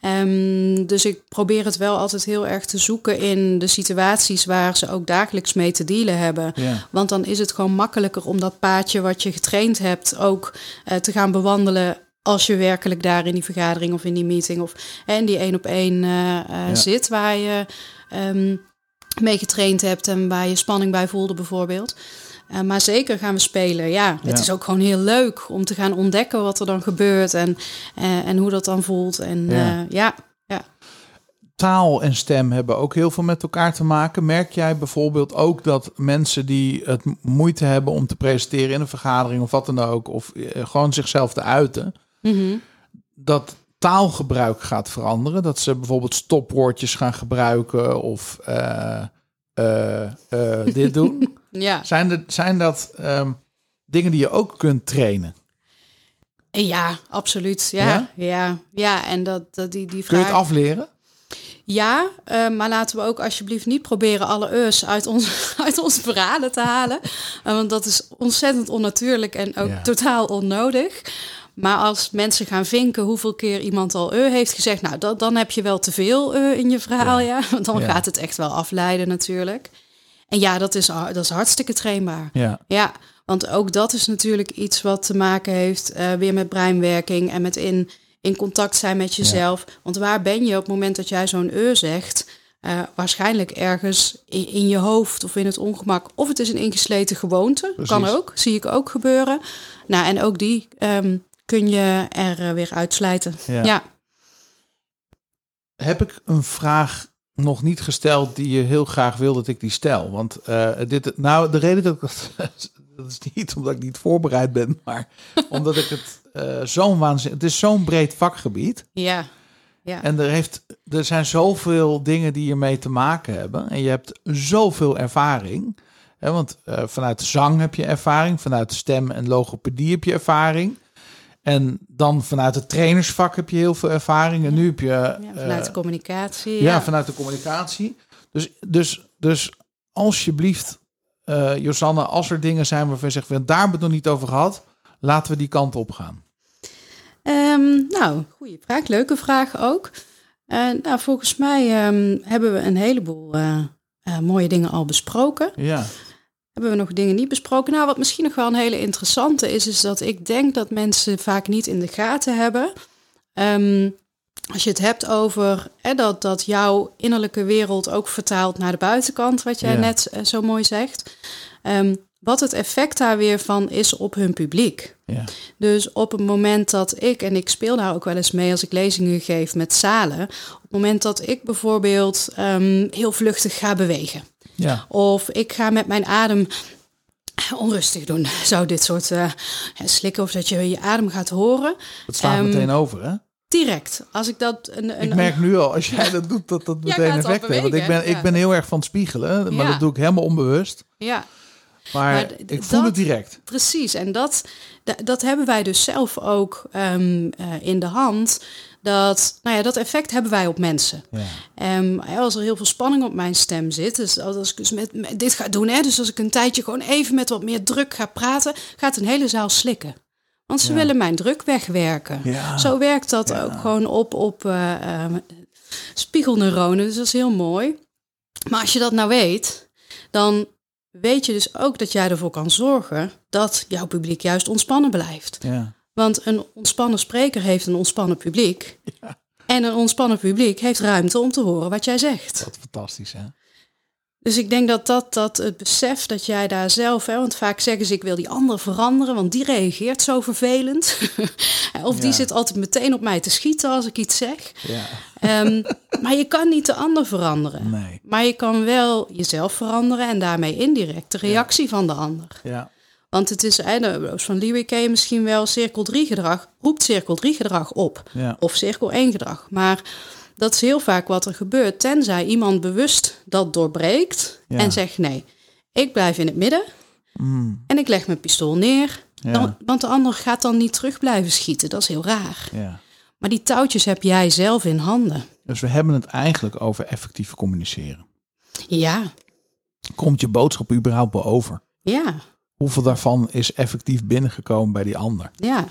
S4: Ehm, dus ik probeer het wel altijd heel erg te zoeken in de situaties waar ze ook dagelijks mee te dealen hebben.
S1: Ja,
S4: Want dan is het gewoon makkelijker om dat paadje wat je getraind hebt ook eh, te gaan bewandelen als je werkelijk daar in die vergadering of in die meeting of in die één op één
S1: Ja.
S4: zit waar je ehm, mee getraind hebt en waar je spanning bij voelde bijvoorbeeld. Eh, maar zeker gaan we spelen. Ja, het
S1: Ja.
S4: is ook gewoon heel leuk om te gaan ontdekken wat er dan gebeurt en, eh, en hoe dat dan voelt. En
S1: Ja.
S4: ja, ja,
S1: taal en stem hebben ook heel veel met elkaar te maken. Merk jij bijvoorbeeld ook dat mensen die het moeite hebben om te presenteren in een vergadering of wat dan ook, of eh, gewoon zichzelf te uiten,
S4: Mhm.
S1: dat taalgebruik gaat veranderen? Dat ze bijvoorbeeld stopwoordjes gaan gebruiken of eh, eh, eh, dit doen?
S4: ja.
S1: Zijn, er, zijn dat ehm, dingen die je ook kunt trainen?
S4: Ja, absoluut. Ja,
S1: Ja?
S4: ja, ja. en dat, dat die, die
S1: Kun je
S4: vraag.
S1: het afleren?
S4: Ja, eh, maar laten we ook alsjeblieft niet proberen alle eus uit, ons, uit onze verhalen te halen. Want dat is ontzettend onnatuurlijk en ook
S1: Ja.
S4: totaal onnodig. Maar als mensen gaan vinken hoeveel keer iemand al e heeft gezegd, nou, dat, dan heb je wel te veel e in je verhaal, ja. Want dan
S1: Ja.
S4: gaat het echt wel afleiden natuurlijk. En ja, dat is, dat is hartstikke trainbaar.
S1: Ja,
S4: Ja, want ook dat is natuurlijk iets wat te maken heeft eh, weer met breinwerking en met in, in contact zijn met jezelf. Want waar ben je op het moment dat jij zo'n eur zegt? Eh, waarschijnlijk ergens in, in je hoofd of in het ongemak. Of het is een ingesleten gewoonte. Kan
S1: Precies.
S4: ook, zie ik ook gebeuren. Nou, en ook die ehm, kun je er eh, weer uitslijten.
S1: Ja.
S4: Ja.
S1: heb ik een vraag nog niet gesteld die je heel graag wil dat ik die stel. Want eh, dit, nou, de reden dat ik dat, dat is niet omdat ik niet voorbereid ben, maar omdat ik het eh, zo'n waanzin, het is zo'n breed vakgebied
S4: ja. ja.
S1: en er heeft, er zijn zoveel dingen die hiermee te maken hebben en je hebt zoveel ervaring. Hè, want vanuit zang heb je ervaring, vanuit stem en logopedie heb je ervaring. En dan vanuit het trainersvak heb je heel veel ervaring. En nu heb je
S4: Ja, vanuit
S1: eh,
S4: de communicatie.
S1: ja, vanuit de communicatie. Dus, dus, dus alsjeblieft, eh Josanne, als er dingen zijn waarvan je zegt, "Wel, daar hebben we het nog niet over gehad, laten we die kant op gaan.
S4: Ehm, nou, goede vraag. Leuke vraag ook. Eh, nou, volgens mij ehm, hebben we een heleboel eh, eh, mooie dingen al besproken.
S1: Ja,
S4: Hebben we nog dingen niet besproken? Nou, wat misschien nog wel een hele interessante is, is dat ik denk dat mensen vaak niet in de gaten hebben. Ehm, als je het hebt over hè, dat, dat jouw innerlijke wereld ook vertaalt naar de buitenkant, wat jij
S1: Ja.
S4: net eh, zo mooi zegt. Ehm, wat het effect daar weer van is op hun publiek.
S1: ja,
S4: Dus op het moment dat ik, en ik speel daar ook wel eens mee als ik lezingen geef met zalen, op het moment dat ik bijvoorbeeld ehm, heel vluchtig ga bewegen,
S1: ja,
S4: of ik ga met mijn adem onrustig doen, zou dit soort eh, slikken of dat je je adem gaat horen,
S1: het slaat
S4: Ehm,
S1: meteen over, hè?
S4: direct. Als ik dat een, een,
S1: Ik merk nu al, als jij dat doet, dat dat meteen effect heeft. Want ik ben, ik ben heel erg van het spiegelen, maar dat doe ik helemaal onbewust.
S4: ja,
S1: Maar, ik voel
S4: dat-
S1: het direct.
S4: Precies, en dat, da- dat hebben wij dus zelf ook ehm, eh, in de hand. Dat, nou ja, dat effect hebben wij op mensen.
S1: Ja.
S4: Ehm, als er heel veel spanning op mijn stem zit, dus als ik dus met, met dit ga doen, hè, dus als ik een tijdje gewoon even met wat meer druk ga praten, gaat een hele zaal slikken. Want ze
S1: Ja.
S4: willen mijn druk wegwerken.
S1: Ja.
S4: Zo werkt dat ook gewoon op, op eh, spiegelneuronen, dus dat is heel mooi. Maar als je dat nou weet, dan weet je dus ook dat jij ervoor kan zorgen dat jouw publiek juist ontspannen blijft.
S1: Ja.
S4: Want een ontspannen spreker heeft een ontspannen publiek. En een ontspannen publiek heeft ruimte om te horen wat jij zegt.
S1: Wat fantastisch, hè?
S4: Dus ik denk dat dat, dat het besef dat jij daar zelf, hè, want vaak zeggen ze ik wil die ander veranderen, want die reageert zo vervelend. of die
S1: Ja.
S4: zit altijd meteen op mij te schieten als ik iets zeg.
S1: Ja,
S4: Ehm, maar je kan niet de ander veranderen.
S1: nee.
S4: Maar je kan wel jezelf veranderen en daarmee indirect de reactie van de ander.
S1: Ja,
S4: Want het is, van je misschien wel, cirkel 3 gedrag roept cirkel 3 gedrag op. Of cirkel 1 gedrag. Maar dat is heel vaak wat er gebeurt, tenzij iemand bewust dat doorbreekt
S1: Ja.
S4: en zegt nee, ik blijf in het midden
S1: Mm,
S4: en ik leg mijn pistool neer.
S1: Ja.
S4: Dan, want de ander gaat dan niet terug blijven schieten, dat is heel raar.
S1: ja.
S4: Maar die touwtjes heb jij zelf in handen.
S1: Dus we hebben het eigenlijk over effectief communiceren.
S4: Ja,
S1: Komt je boodschap überhaupt wel over?
S4: ja.
S1: Hoeveel daarvan is effectief binnengekomen bij die ander?
S4: Ja,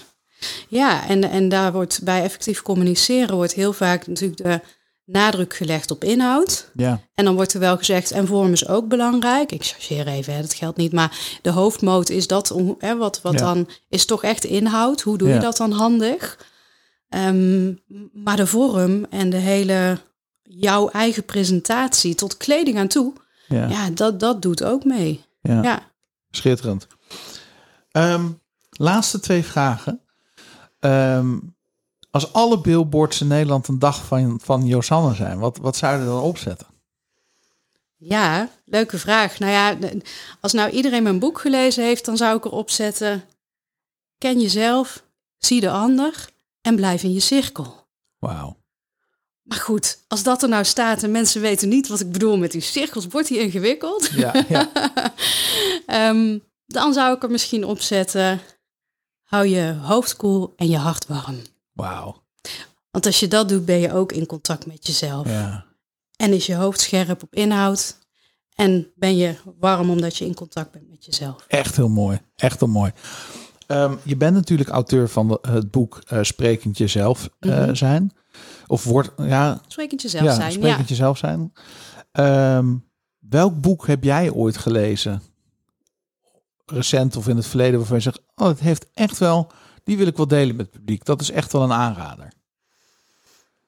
S4: ja en, en daar wordt bij effectief communiceren wordt heel vaak natuurlijk de nadruk gelegd op inhoud.
S1: Ja,
S4: En dan wordt er wel gezegd, en vorm is ook belangrijk. Ik chargeer even, hè, dat geldt niet. Maar de hoofdmoot is dat, om- hè, wat, wat
S1: Ja.
S4: dan is toch echt inhoud. Hoe doe
S1: Ja.
S4: je dat dan handig? Ehm, maar de vorm en de hele, jouw eigen presentatie tot kleding aan toe.
S1: ja,
S4: Ja, dat, dat doet ook mee.
S1: ja.
S4: Ja.
S1: schitterend. Ehm, laatste twee vragen. Ehm, als alle billboards in Nederland een dag van, van Josanne zijn, wat, wat zou je dan opzetten?
S4: Ja, leuke vraag. Nou ja, als nou iedereen mijn boek gelezen heeft, dan zou ik erop zetten: ken jezelf, zie de ander en blijf in je cirkel.
S1: Wauw.
S4: Maar goed, als dat er nou staat en mensen weten niet wat ik bedoel met die cirkels, wordt die ingewikkeld.
S1: Ja, ja,
S4: Ehm, dan zou ik er misschien op zetten: hou je hoofd koel en je hart warm.
S1: wauw.
S4: Want als je dat doet, ben je ook in contact met jezelf.
S1: Ja.
S4: En is je hoofd scherp op inhoud. En ben je warm omdat je in contact bent met jezelf.
S1: Echt heel mooi. Echt heel mooi. Ehm, je bent natuurlijk auteur van de- het boek eh Sprekend Jezelf eh,
S4: Mhm.
S1: zijn. Of wordt, ja,
S4: Sprekend jezelf
S1: ja
S4: zijn. Ja.
S1: Sprekend Jezelf zijn. Ehm, welk boek heb jij ooit gelezen? Recent of in het verleden waarvan je zegt, oh, het heeft echt wel, die wil ik wel delen met het publiek. Dat is echt wel een aanrader.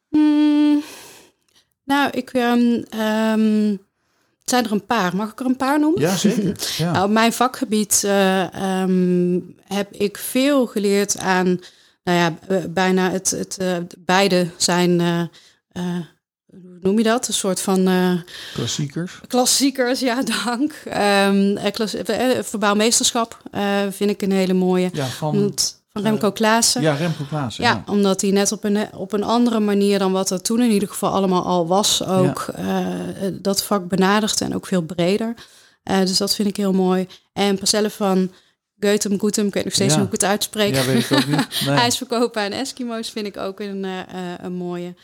S4: Hmm, nou, ik... ehm, ehm, het zijn er een paar. Mag ik er een paar noemen?
S1: Ja, zeker. Ja.
S4: Nou, op mijn vakgebied eh, ehm, heb ik veel geleerd aan, nou ja, eh, bijna het, het eh, beide zijn, eh, eh, noem je dat? Een soort van eh,
S1: Klassiekers.
S4: klassiekers, ja, dank. Eh, klas- eh, eh, verbouwmeesterschap vind ik een hele mooie.
S1: Ja, van,
S4: Omdat- van Remco Klaassen.
S1: ja Remco Klaassen.
S4: Ja, omdat hij net op een, op een andere manier dan wat er toen in ieder geval allemaal al was, ook dat vak benadert en ook veel breder. Dus dat vind ik heel mooi. En Parcellen van Geutem Goetem, ik weet nog steeds
S1: Ja.
S4: niet hoe ik het uitspreek.
S1: Ja, weet ik ook niet. Nee.
S4: IJsverkopen en Eskimo's vind ik ook een, een mooie.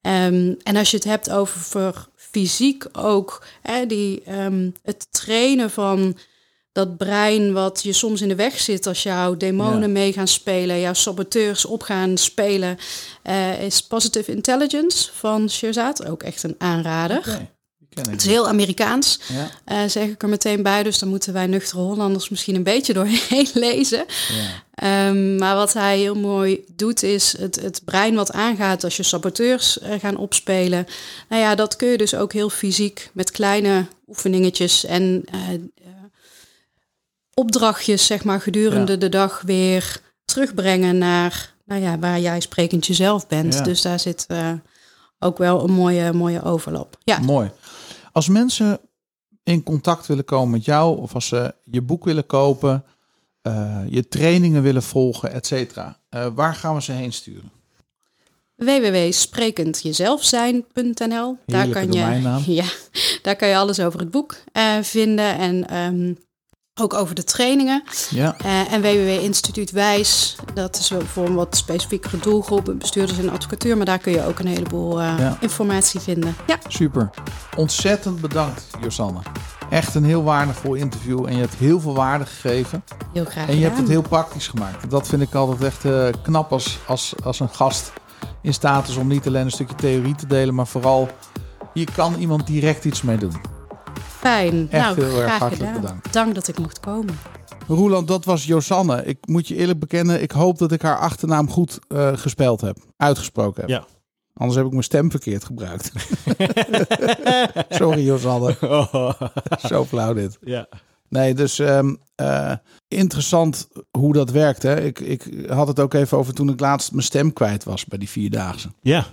S4: Ehm, en als je het hebt over voor fysiek ook, hè, die, ehm, het trainen van dat brein wat je soms in de weg zit als jouw demonen
S1: Ja.
S4: mee gaan spelen, jouw saboteurs op gaan spelen, eh, is Positive Intelligence van Shirzad ook echt een aanrader.
S1: Ik
S4: Het is heel Amerikaans,
S1: Ja,
S4: eh, zeg ik er meteen bij. Dus daar moeten wij nuchtere Hollanders misschien een beetje doorheen lezen. Ehm, maar wat hij heel mooi doet, is het, het brein wat aangaat als je saboteurs eh, gaan opspelen. Nou ja, dat kun je dus ook heel fysiek met kleine oefeningetjes en eh, eh, opdrachtjes, zeg maar, gedurende
S1: Ja.
S4: de dag weer terugbrengen naar nou ja, waar jij sprekend jezelf bent.
S1: Ja.
S4: Dus daar zit ook wel een mooie, mooie overlap. Ja.
S1: Mooi. Als mensen in contact willen komen met jou, of als ze je boek willen kopen, eh, je trainingen willen volgen, et cetera, eh, waar gaan we ze heen sturen?
S4: www.sprekendjezelfzijn.nl. Daar kan je, ja, daar kan je alles over het boek eh, vinden en ehm, ook over de trainingen.
S1: Ja,
S4: en www Instituut Wijs, dat is voor een wat specifiekere doelgroep, bestuurders en advocatuur, maar daar kun je ook een heleboel
S1: Ja.
S4: informatie vinden. Ja,
S1: super. Ontzettend bedankt, Josanne. Echt een heel waardevol interview en je hebt heel veel waarde gegeven.
S4: heel graag
S1: En je hebt het heel praktisch gemaakt. Dat vind ik altijd echt eh, knap als, als, als een gast in staat is om niet alleen een stukje theorie te delen, maar vooral hier kan iemand direct iets mee doen.
S4: Fijn.
S1: Echt
S4: nou,
S1: heel erg hartelijk
S4: gedaan.
S1: bedankt.
S4: Dank dat ik mocht komen.
S1: Roeland, dat was Josanne. Ik moet je eerlijk bekennen, ik hoop dat ik haar achternaam goed eh, gespeld heb. Uitgesproken heb.
S3: Ja.
S1: Anders heb ik mijn stem verkeerd gebruikt. Sorry Josanne, zo flauw dit.
S3: ja.
S1: Nee, dus ehm, eh, interessant hoe dat werkt. Hè? Ik, ik had het ook even over toen ik laatst mijn stem kwijt was bij die Vierdaagse.
S3: ja,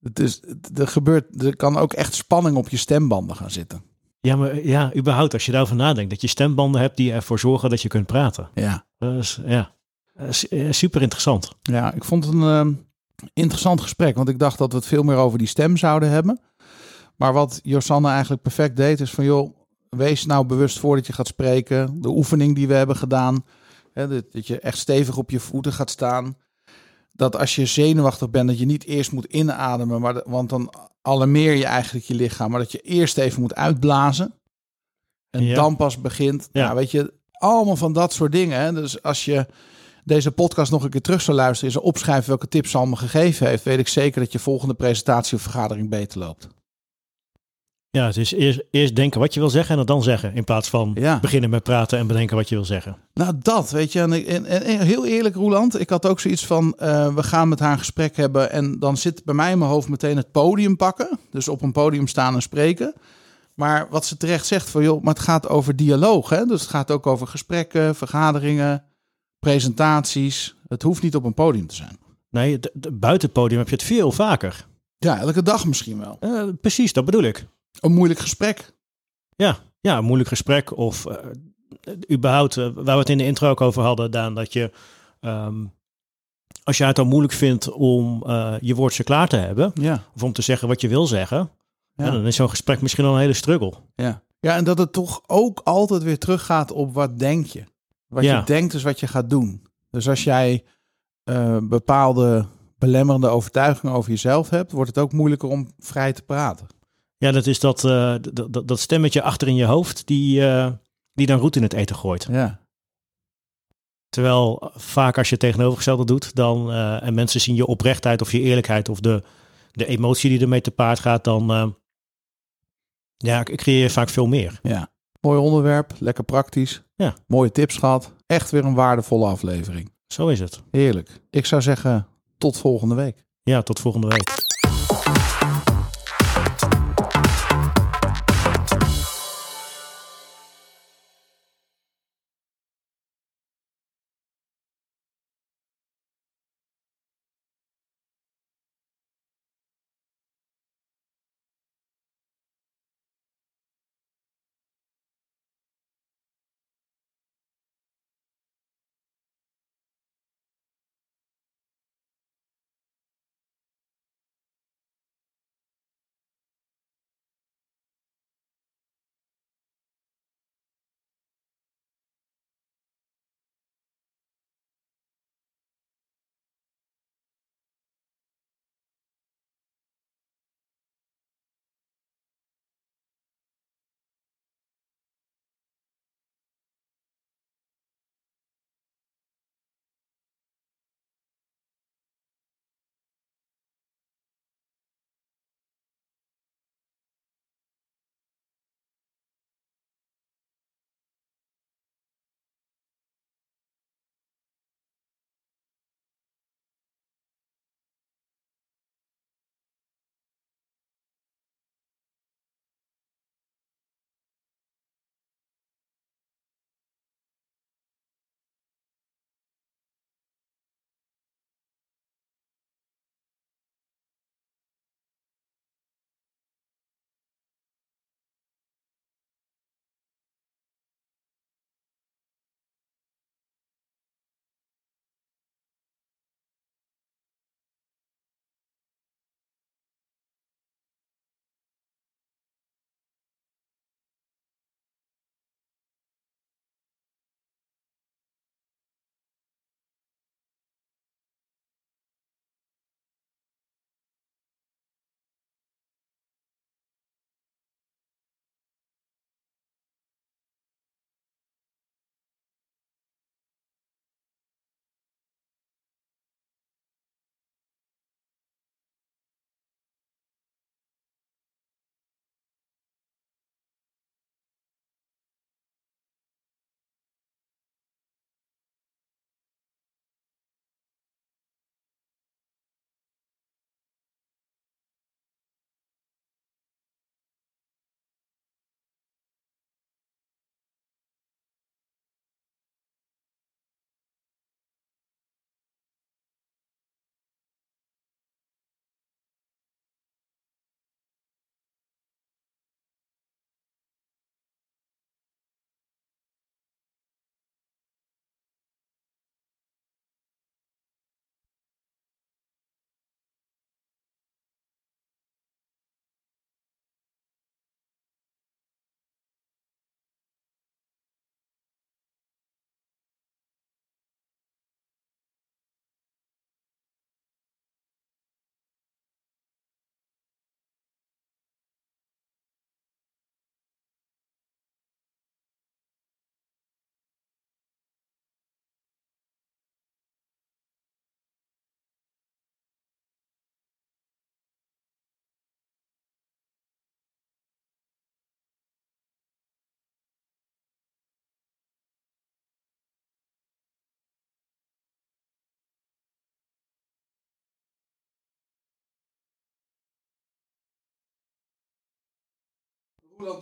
S1: Het is, er, gebeurt, er kan ook echt spanning op je stembanden gaan zitten.
S3: ja, maar ja, überhaupt als je daarover nadenkt, dat je stembanden hebt die ervoor zorgen dat je kunt praten.
S1: Ja,
S3: ja, eh, super interessant.
S1: ja ik vond een ehm, interessant gesprek. Want ik dacht dat we het veel meer over die stem zouden hebben. Maar wat Josanne eigenlijk perfect deed is van... joh, wees nou bewust voordat je gaat spreken. De oefening die we hebben gedaan. Hè, dat, dat je echt stevig op je voeten gaat staan. Dat als je zenuwachtig bent, dat je niet eerst moet inademen. Maar de- want dan alarmeer je eigenlijk je lichaam. Maar dat je eerst even moet uitblazen. En
S3: Ja.
S1: dan pas begint.
S3: Ja.
S1: Nou, weet je, allemaal van dat soort dingen. Hè. Dus als je deze podcast nog een keer terug zou luisteren... en ze opschrijven welke tips ze allemaal gegeven heeft... weet ik zeker dat je volgende presentatie of vergadering beter loopt.
S3: Ja, het is eerst, eerst denken wat je wil zeggen en het dan zeggen. In plaats van
S1: Ja.
S3: beginnen met praten en bedenken wat je wil zeggen.
S1: Nou, dat, weet je. En, en- en heel eerlijk, Roeland, ik had ook zoiets van... eh, we gaan met haar een gesprek hebben... en dan zit bij mij in mijn hoofd meteen het podium pakken. Dus op een podium staan en spreken. Maar wat ze terecht zegt, van joh, maar het gaat over dialoog. Hè? Dus het gaat ook over gesprekken, vergaderingen, presentaties. Het hoeft niet op een podium te zijn.
S3: Nee, buiten het podium heb je het veel vaker.
S1: Ja, elke dag misschien wel.
S3: Eh, precies, dat bedoel ik.
S1: Een moeilijk gesprek.
S3: Ja, ja, een moeilijk gesprek of eh, überhaupt, eh, waar we het in de intro ook over hadden, Daan, dat je, ehm, als je het dan moeilijk vindt om je woordje klaar te hebben,
S1: Ja,
S3: of om te zeggen wat je wil zeggen,
S1: ja,
S3: dan is zo'n gesprek misschien al een hele struggle.
S1: ja. ja, en dat het toch ook altijd weer teruggaat op wat denk je. Wat
S3: Ja.
S1: je denkt is wat je gaat doen. Dus als jij eh, bepaalde belemmerende overtuigingen over jezelf hebt, wordt het ook moeilijker om vrij te praten.
S3: Ja, dat is dat, uh, dat, dat stemmetje achter in je hoofd die, uh, die dan roet in het eten gooit.
S1: Ja.
S3: Terwijl vaak als je het tegenovergestelde doet, dan, en mensen zien je oprechtheid of je eerlijkheid of de, de emotie die ermee te paard gaat, dan ja, creëer je vaak veel meer.
S1: Ja. Mooi onderwerp, lekker praktisch.
S3: Ja.
S1: Mooie tips gehad. Echt weer een waardevolle aflevering.
S3: Zo is het.
S1: Heerlijk. Ik zou zeggen, tot volgende week.
S3: Ja, tot volgende week. Roland